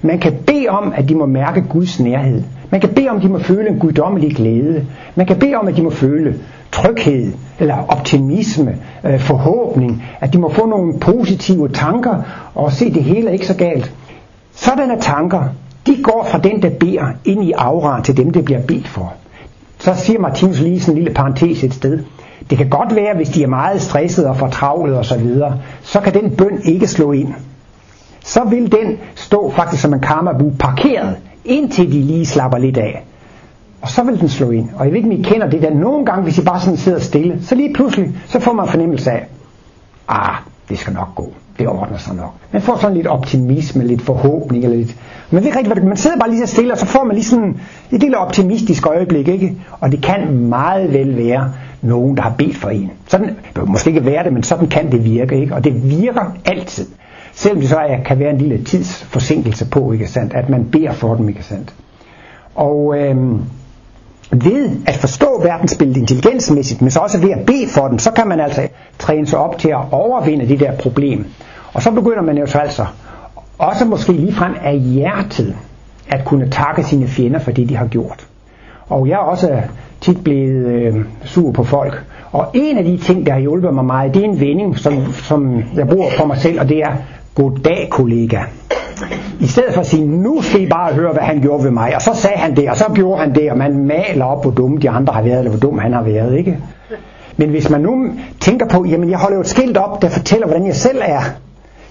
Man kan bede om, at de må mærke Guds nærhed. Man kan bede om, at de må føle en guddommelig glæde. Man kan bede om, at de må føle tryghed, eller optimisme, øh, forhåbning, at de må få nogle positive tanker og se det hele ikke så galt. Sådanne tanker, de går fra den, der beder, ind i aura til dem, der bliver bedt for. Så siger Martinus lige sådan en lille parentes et sted. Det kan godt være, hvis de er meget stressede og fortravlet og så videre, så kan den bøn ikke slå ind. Så vil den stå faktisk som en karmabu parkeret, indtil de lige slapper lidt af. Og så vil den slå ind. Og jeg ved ikke, om I kender det der. Nogle gange, hvis I bare sådan sidder stille, så lige pludselig, så får man fornemmelse af, ah, det skal nok gå det ordner sig nok. Man får sådan lidt optimisme, lidt forhåbning, eller lidt... Man ved ikke rigtig, man sidder bare lige så stille, og så får man lige sådan et lille optimistisk øjeblik, ikke? Og det kan meget vel være nogen, der har bedt for en. Sådan, det måske ikke være det, men sådan kan det virke, ikke? Og det virker altid. Selvom det så er, kan være en lille tidsforsinkelse på, ikke sandt? At man beder for dem, ikke sandt? Og øhm, ved at forstå verdensbilledet intelligensmæssigt, men så også ved at bede for dem, så kan man altså træne sig op til at overvinde det der problem. Og så begynder man jo så altså også måske ligefrem af hjertet at kunne takke sine fjender for det, de har gjort. Og jeg er også tit blevet øh, sur på folk. Og en af de ting, der har hjulpet mig meget, det er en vending, som, som jeg bruger for mig selv, og det er goddag kollega. I stedet for at sige, nu skal I bare høre, hvad han gjorde ved mig. Og så sagde han det, og så gjorde han det, og man maler op, hvor dumme de andre har været, eller hvor dum han har været, ikke? Men hvis man nu tænker på, jamen jeg holder jo et skilt op, der fortæller, hvordan jeg selv er,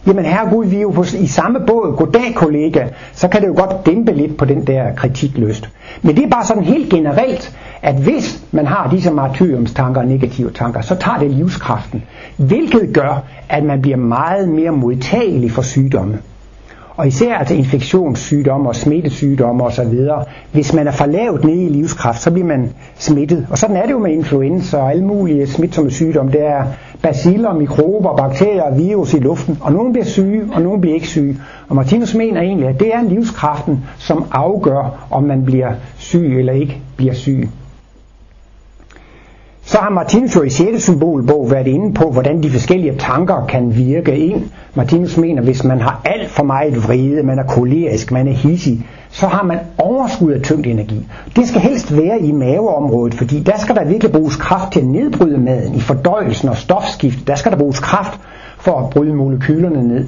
jamen herre Gud, vi er jo på, i samme båd, goddag kollega, så kan det jo godt dæmpe lidt på den der kritiklyst. Men det er bare sådan helt generelt, at hvis man har disse martyriumstanker og negative tanker, så tager det livskraften, hvilket gør, at man bliver meget mere modtagelig for sygdomme. Og især altså infektionssygdomme og smittesygdomme osv. Hvis man er for lavt nede i livskraft, så bliver man smittet. Og sådan er det jo med influenza og alle mulige smitsomme sygdomme. Det er baciller, mikrober, bakterier og virus i luften. Og nogen bliver syge, og nogen bliver ikke syge. Og Martinus mener egentlig, at det er livskraften, som afgør, om man bliver syg eller ikke bliver syg. Så har Martinus jo i 6. symbolbog været inde på, hvordan de forskellige tanker kan virke ind. Martinus mener, hvis man har alt for meget vrede, man er kolerisk, man er hissig, så har man overskud af energi. Det skal helst være i maveområdet, fordi der skal der virkelig bruges kraft til at nedbryde maden, i fordøjelsen og stofskift. Der skal der bruges kraft for at bryde molekylerne ned.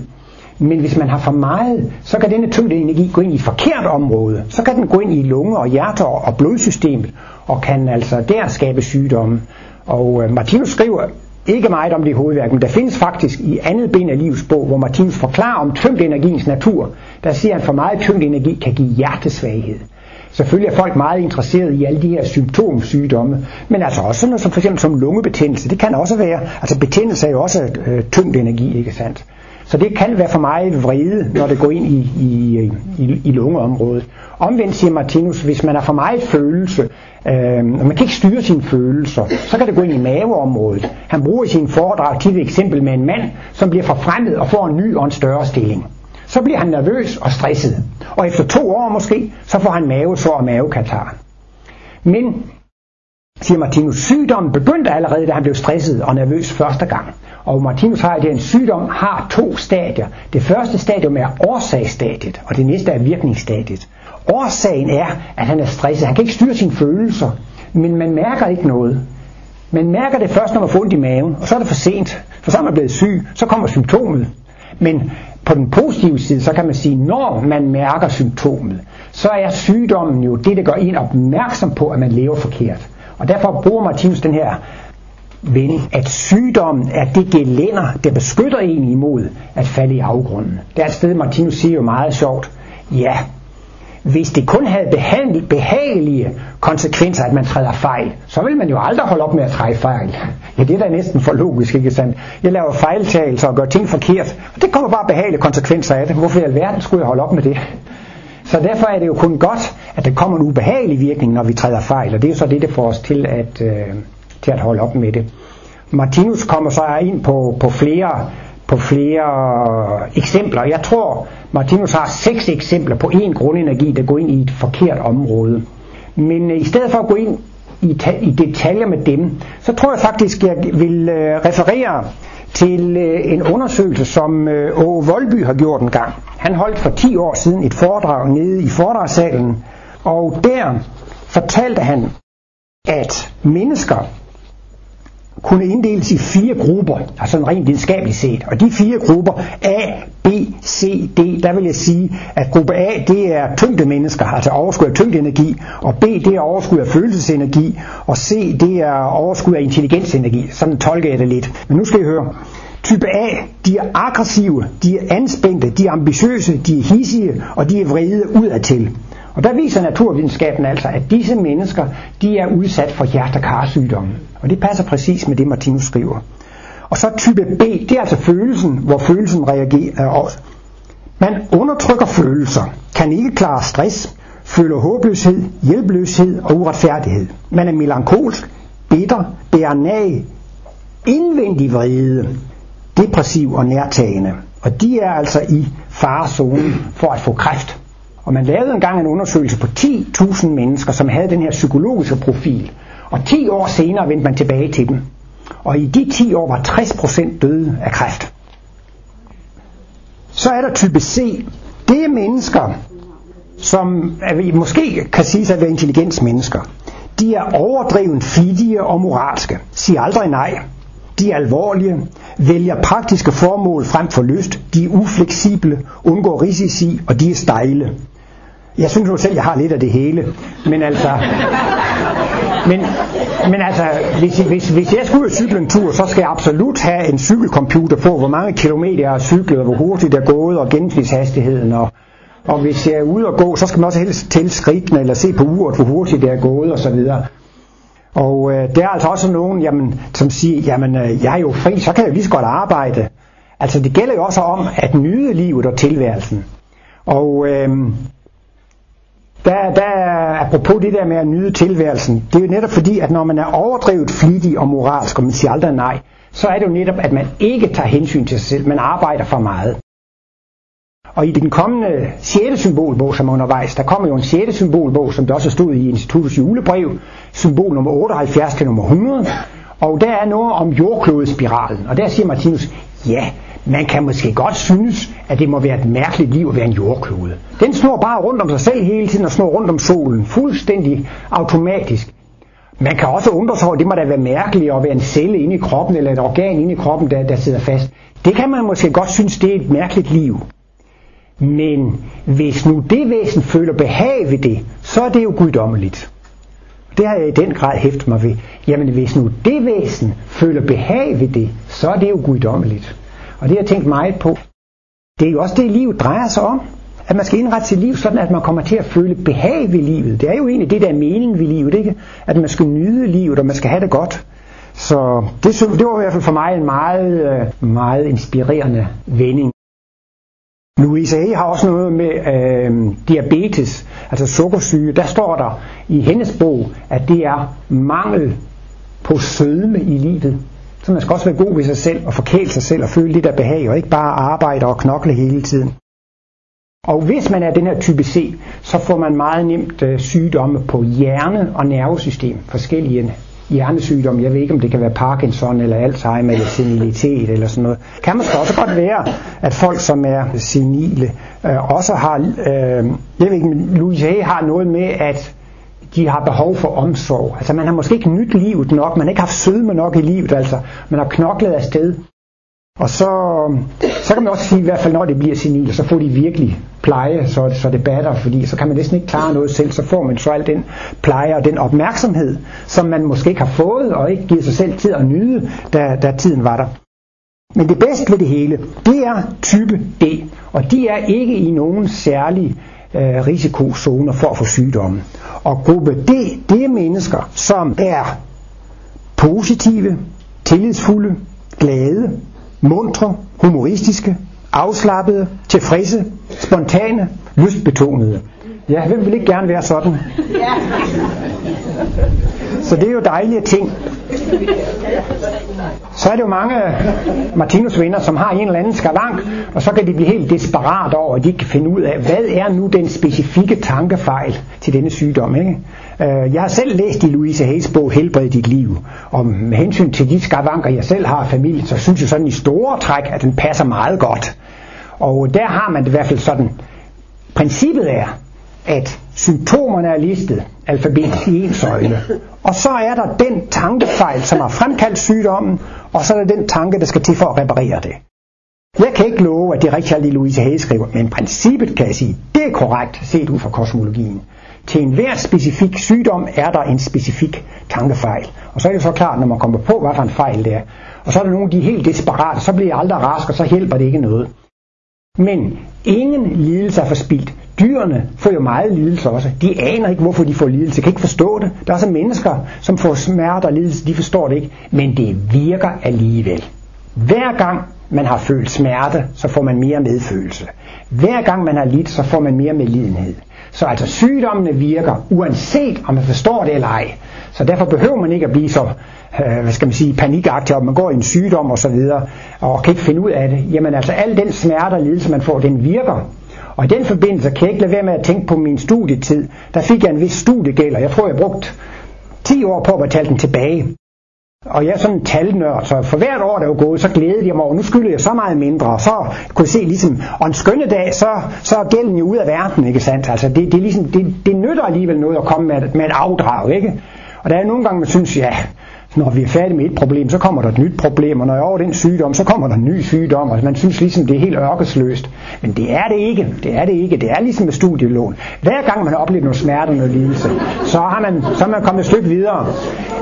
Men hvis man har for meget, så kan denne tyngde energi gå ind i et forkert område. Så kan den gå ind i lunge og hjerter og blodsystemet, og kan altså der skabe sygdomme. Og øh, Martinus skriver ikke meget om det i hovedværket, men der findes faktisk i andet ben af livets bog, hvor Martinus forklarer om tyngdenergiens natur. Der siger han, at for meget tyngdenergi kan give hjertesvaghed. Selvfølgelig er folk meget interesserede i alle de her symptomsygdomme, men altså også noget som for eksempel som lungebetændelse, det kan også være, altså betændelse er jo også øh, tyngdenergi, ikke sandt? Så det kan være for meget vrede, når det går ind i, i, i, i lungeområdet. Omvendt siger Martinus, hvis man har for meget følelse, øh, og man kan ikke styre sine følelser, så kan det gå ind i maveområdet. Han bruger i sin foredrag til et eksempel med en mand, som bliver forfremmet og får en ny og en større stilling. Så bliver han nervøs og stresset. Og efter to år måske, så får han mavesår og mavekatar. Men siger Martinus, sygdommen begyndte allerede, da han blev stresset og nervøs første gang. Og Martinus har, at en sygdom har to stadier. Det første stadium er årsagsstadiet, og det næste er virkningsstadiet. Årsagen er, at han er stresset. Han kan ikke styre sine følelser, men man mærker ikke noget. Man mærker det først, når man får ondt i maven, og så er det for sent, for så er man blevet syg, så kommer symptomet. Men på den positive side, så kan man sige, når man mærker symptomet, så er sygdommen jo det, der gør en opmærksom på, at man lever forkert. Og derfor bruger Martinus den her vending, at sygdommen er det gelænder, der beskytter en imod at falde i afgrunden. Det er et sted, Martinus siger jo meget sjovt, ja, hvis det kun havde behagelige konsekvenser, at man træder fejl, så vil man jo aldrig holde op med at træde fejl. Ja, det er da næsten for logisk, ikke sandt? Jeg laver fejltagelser og gør ting forkert, og det kommer bare behagelige konsekvenser af det. Hvorfor i alverden skulle jeg holde op med det? Så derfor er det jo kun godt, at der kommer en ubehagelig virkning, når vi træder fejl, og det er jo så det, der får os til at, øh, til at holde op med det. Martinus kommer så ind på, på flere på flere eksempler. Jeg tror, Martinus har seks eksempler på en grundenergi, der går ind i et forkert område. Men øh, i stedet for at gå ind i, i detaljer med dem, så tror jeg faktisk, jeg vil øh, referere til øh, en undersøgelse, som øh, Åge Voldby har gjort en gang. Han holdt for 10 år siden et foredrag nede i foredragssalen, og der fortalte han, at mennesker kunne inddeles i fire grupper, altså sådan rent videnskabeligt set. Og de fire grupper, A, B, C, D, der vil jeg sige, at gruppe A, det er tyngde mennesker, altså overskud af tyngdeenergi, og B, det er overskud af følelsesenergi, og C, det er overskud af intelligensenergi. Sådan tolker jeg det lidt. Men nu skal I høre. Type A, de er aggressive, de er anspændte, de er ambitiøse, de er hissige, og de er vrede udadtil. Og der viser naturvidenskaben altså, at disse mennesker, de er udsat for hjertekarsygdomme. Og det passer præcis med det, Martinus skriver. Og så type B, det er altså følelsen, hvor følelsen reagerer øh, også. Man undertrykker følelser, kan ikke klare stress, føler håbløshed, hjælpeløshed og uretfærdighed. Man er melankolsk, bitter, bærer nag, indvendig vrede, depressiv og nærtagende. Og de er altså i farezonen for at få kræft. Og man lavede engang en undersøgelse på 10.000 mennesker, som havde den her psykologiske profil. Og 10 år senere vendte man tilbage til dem. Og i de 10 år var 60% døde af kræft. Så er der type C. Det er mennesker, som er, måske kan sige at være intelligensmennesker. De er overdreven fidige og moralske. Siger aldrig nej. De er alvorlige, vælger praktiske formål frem for lyst, de er ufleksible, undgår risici, og de er stejle. Jeg synes jo selv, jeg har lidt af det hele. Men altså, men, men altså, hvis, hvis, hvis jeg skulle ud og cykle en tur, så skal jeg absolut have en cykelcomputer på, hvor mange kilometer jeg har cyklet, og hvor hurtigt jeg er gået, og gennemsnitshastigheden. Og, og hvis jeg er ude og gå, så skal man også helst tælle skridtene, eller se på uret, hvor hurtigt det er gået, og så videre. Og øh, der er altså også nogen, jamen, som siger, jamen øh, jeg er jo fri, så kan jeg lige så godt arbejde. Altså det gælder jo også om at nyde livet og tilværelsen. Og øh, der, der apropos det der med at nyde tilværelsen, det er jo netop fordi, at når man er overdrevet flittig og moralsk, og man siger aldrig nej, så er det jo netop, at man ikke tager hensyn til sig selv, man arbejder for meget. Og i den kommende 6. symbolbog, som er undervejs, der kommer jo en 6. symbolbog, som der også stod i Instituttets julebrev, symbol nummer 78 til nummer 100, og der er noget om jordklodespiralen, og der siger Martinus, ja, man kan måske godt synes, at det må være et mærkeligt liv at være en jordklode. Den snor bare rundt om sig selv hele tiden og snor rundt om solen, fuldstændig automatisk. Man kan også undre sig over, at det må da være mærkeligt at være en celle inde i kroppen, eller et organ inde i kroppen, der, der sidder fast. Det kan man måske godt synes, det er et mærkeligt liv. Men hvis nu det væsen føler behag ved det, så er det jo guddommeligt. Det har jeg i den grad hæftet mig ved. Jamen hvis nu det væsen føler behag ved det, så er det jo guddommeligt. Og det har jeg tænkt meget på. Det er jo også det, livet drejer sig om. At man skal indrette sit liv sådan, at man kommer til at føle behag ved livet. Det er jo egentlig det, der er mening ved livet, ikke? At man skal nyde livet, og man skal have det godt. Så det, det var i hvert fald for mig en meget, øh, meget inspirerende vending. Louise A. har også noget med øh, diabetes, altså sukkersyge. Der står der i hendes bog, at det er mangel på sødme i livet. Så man skal også være god ved sig selv og forkæle sig selv og føle lidt af behag og ikke bare arbejde og knokle hele tiden. Og hvis man er den her type C, så får man meget nemt øh, sygdomme på hjerne og nervesystem, forskellige hjernesygdom. Jeg ved ikke, om det kan være Parkinson eller Alzheimer eller senilitet eller sådan noget. Kan måske også godt være, at folk, som er senile, øh, også har, øh, jeg ved ikke, Louise Hay har noget med, at de har behov for omsorg. Altså man har måske ikke nyt livet nok, man har ikke haft sødme nok i livet, altså man har knoklet afsted. Og så, så kan man også sige, i hvert fald når det bliver senil, så får de virkelig pleje, så, så det batter, fordi så kan man næsten ikke klare noget selv, så får man så al den pleje og den opmærksomhed, som man måske ikke har fået, og ikke givet sig selv tid at nyde, da, da tiden var der. Men det bedste ved det hele, det er type D, og de er ikke i nogen særlig øh, risikozoner for at få sygdommen. Og gruppe D, det er mennesker, som er positive, tillidsfulde, glade, mundre, humoristiske, afslappede, tilfredse, spontane, lystbetonede. Ja, hvem vil ikke gerne være sådan? Ja. Så det er jo dejlige ting. Så er det jo mange Martinus venner, som har en eller anden skavank, og så kan de blive helt desperat over, at de ikke kan finde ud af, hvad er nu den specifikke tankefejl til denne sygdom. Ikke? Øh, jeg har selv læst i Louise Hayes bog Helbred dit liv, og med hensyn til de skavanker, jeg selv har i familien, så synes jeg sådan i store træk, at den passer meget godt. Og der har man det i hvert fald sådan, princippet er, at symptomerne er listet alfabetisk i en søjle. Og så er der den tankefejl, som har fremkaldt sygdommen, og så er der den tanke, der skal til for at reparere det. Jeg kan ikke love, at det er rigtigt, at Louise Hay skriver, men princippet kan jeg sige, det er korrekt set ud fra kosmologien. Til enhver specifik sygdom er der en specifik tankefejl. Og så er det så klart, når man kommer på, hvad for en fejl det er. Og så er der nogle, de er helt desperate, så bliver jeg aldrig rask, og så hjælper det ikke noget. Men ingen lidelse er forspildt. Dyrene får jo meget lidelse også. De aner ikke, hvorfor de får lidelse. De kan ikke forstå det. Der er så mennesker, som får smerte og lidelse. De forstår det ikke. Men det virker alligevel. Hver gang man har følt smerte, så får man mere medfølelse. Hver gang man har lidt, så får man mere medlidenhed. Så altså sygdommene virker, uanset om man forstår det eller ej. Så derfor behøver man ikke at blive så øh, hvad skal man sige, panikagtig, om man går i en sygdom og så videre, og kan ikke finde ud af det. Jamen altså, al den smerte og lidelse, man får, den virker. Og i den forbindelse kan jeg ikke lade være med at tænke på min studietid. Der fik jeg en vis studiegæld, og jeg tror, jeg brugte 10 år på at betale den tilbage. Og jeg er sådan en talnørd, så for hvert år, der var gået, så glædede jeg mig over, nu skylder jeg så meget mindre, og så kunne jeg se ligesom, og en skønne dag, så, så er gælden jo ud af verden, ikke sandt? Altså det, det, er ligesom, det, det nytter alligevel noget at komme med, med et afdrag, ikke? Og der er nogle gange, man synes, ja, når vi er færdige med et problem, så kommer der et nyt problem, og når jeg er over den sygdom, så kommer der en ny sygdom, og man synes ligesom, det er helt ørkesløst. Men det er det ikke. Det er det ikke. Det er ligesom med studielån. Hver gang man har oplevet noget smerte og noget lidelse, så har man, så er man kommet et stykke videre.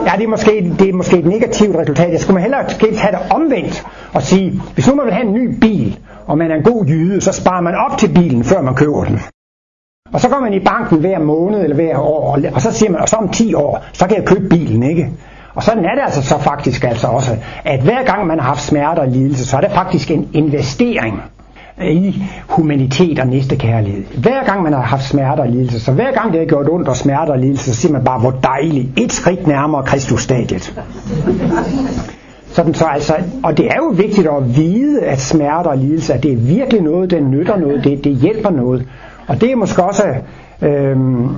Ja, det er måske, det er måske et negativt resultat. Jeg skulle hellere have det omvendt og sige, hvis nu man vil have en ny bil, og man er en god jyde, så sparer man op til bilen, før man køber den. Og så går man i banken hver måned eller hver år, og så siger man, og så om 10 år, så kan jeg købe bilen, ikke? Og sådan er det altså så faktisk altså også, at hver gang man har haft smerte og lidelse, så er det faktisk en investering i humanitet og næstekærlighed. Hver gang man har haft smerte og lidelse, så hver gang det har gjort ondt og smerte og lidelse, så siger man bare, hvor dejligt, et skridt nærmere Kristusstadiet. Sådan så altså, og det er jo vigtigt at vide, at smerte og lidelse, at det er virkelig noget, den nytter noget, det, det hjælper noget. Og det er måske også øhm,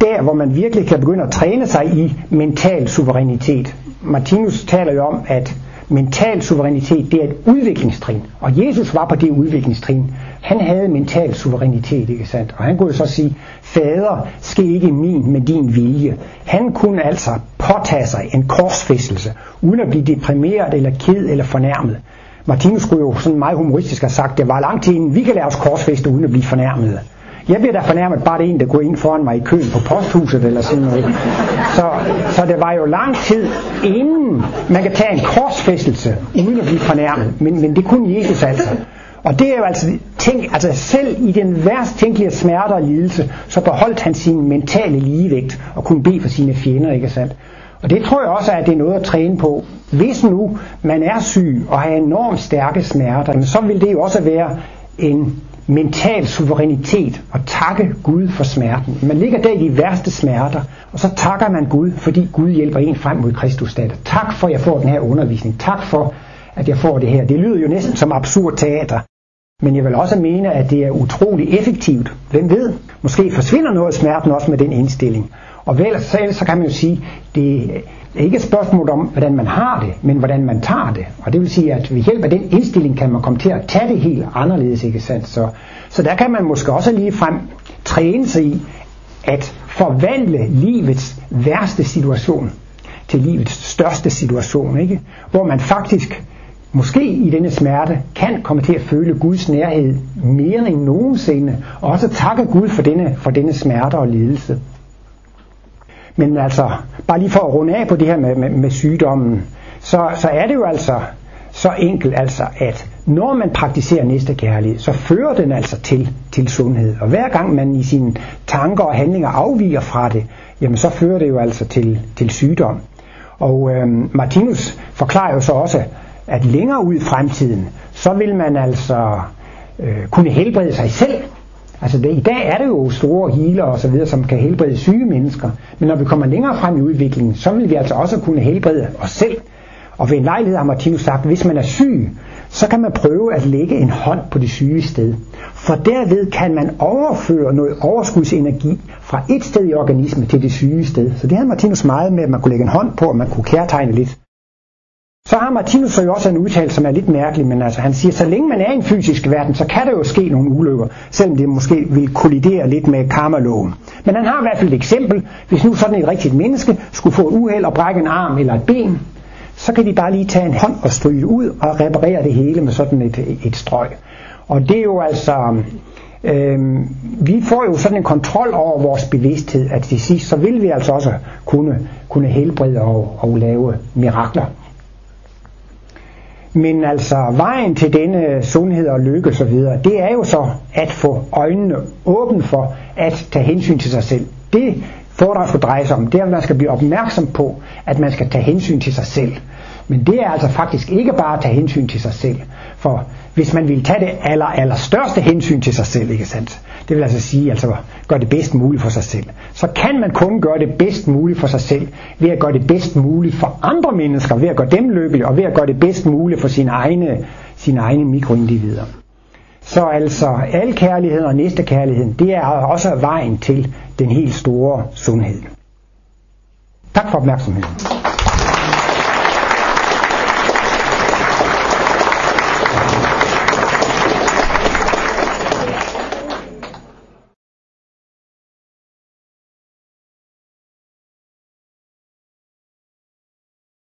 der, hvor man virkelig kan begynde at træne sig i mental suverænitet. Martinus taler jo om, at mental suverænitet, det er et udviklingstrin. Og Jesus var på det udviklingstrin. Han havde mental suverænitet, ikke sandt? Og han kunne så sige, fader, ske ikke min, men din vilje. Han kunne altså påtage sig en korsfæstelse, uden at blive deprimeret eller ked eller fornærmet. Martinus skulle jo sådan meget humoristisk have sagt, det var lang tid inden vi kan lade os korsfæste uden at blive fornærmet. Jeg bliver da fornærmet bare det en, der går ind foran mig i køen på posthuset eller sådan noget. Så, så det var jo lang tid inden man kan tage en korsfæstelse uden at blive fornærmet. Men, men det kunne Jesus altså. Og det er jo altså, tænk, altså selv i den værst tænkelige smerte og lidelse, så beholdt han sin mentale ligevægt og kunne bede for sine fjender, ikke sandt? Og det tror jeg også, at det er noget at træne på. Hvis nu man er syg og har enormt stærke smerter, så vil det jo også være en mental suverænitet og takke Gud for smerten. Man ligger der i de værste smerter, og så takker man Gud, fordi Gud hjælper en frem mod Kristus datter. Tak for, at jeg får den her undervisning. Tak for, at jeg får det her. Det lyder jo næsten som absurd teater. Men jeg vil også mene, at det er utrolig effektivt. Hvem ved? Måske forsvinder noget af smerten også med den indstilling. Og vel, så, så kan man jo sige, det er ikke et spørgsmål om, hvordan man har det, men hvordan man tager det. Og det vil sige, at ved hjælp af den indstilling kan man komme til at tage det helt anderledes, ikke sandt? Så, så der kan man måske også lige frem træne sig i at forvandle livets værste situation til livets største situation, ikke? Hvor man faktisk måske i denne smerte kan komme til at føle Guds nærhed mere end nogensinde, og også takke Gud for denne, for denne smerte og lidelse. Men altså, bare lige for at runde af på det her med, med, med sygdommen, så, så er det jo altså så enkelt, altså, at når man praktiserer næste kærlighed, så fører den altså til, til sundhed. Og hver gang man i sine tanker og handlinger afviger fra det, jamen så fører det jo altså til, til sygdom. Og øhm, Martinus forklarer jo så også, at længere ud i fremtiden, så vil man altså øh, kunne helbrede sig selv. Altså det, i dag er det jo store healer og så videre, som kan helbrede syge mennesker. Men når vi kommer længere frem i udviklingen, så vil vi altså også kunne helbrede os selv. Og ved en lejlighed har Martinus sagt, at hvis man er syg, så kan man prøve at lægge en hånd på det syge sted. For derved kan man overføre noget overskudsenergi fra et sted i organismen til det syge sted. Så det havde Martinus meget med, at man kunne lægge en hånd på, og man kunne kærtegne lidt. Så har Martinus jo også en udtalelse, som er lidt mærkelig, men altså han siger, så længe man er i en fysisk verden, så kan der jo ske nogle ulykker, selvom det måske vil kollidere lidt med karmaloven. Men han har i hvert fald et eksempel. Hvis nu sådan et rigtigt menneske skulle få et uheld og brække en arm eller et ben, så kan de bare lige tage en hånd og stryge ud og reparere det hele med sådan et, et strøg. Og det er jo altså, øh, vi får jo sådan en kontrol over vores bevidsthed, at til sidst så vil vi altså også kunne, kunne helbrede og, og lave mirakler. Men altså vejen til denne sundhed og lykke osv., det er jo så at få øjnene åbne for at tage hensyn til sig selv. Det foredrag skulle dreje sig om, det er, at man skal blive opmærksom på, at man skal tage hensyn til sig selv. Men det er altså faktisk ikke bare at tage hensyn til sig selv. For hvis man vil tage det aller, aller største hensyn til sig selv, ikke sandt? Det vil altså sige, altså gøre det bedst muligt for sig selv. Så kan man kun gøre det bedst muligt for sig selv, ved at gøre det bedst muligt for andre mennesker, ved at gøre dem lykkelige, og ved at gøre det bedst muligt for sine egne, sine egne mikroindivider. Så altså al kærlighed og næste kærlighed, det er også vejen til den helt store sundhed. Tak for opmærksomheden.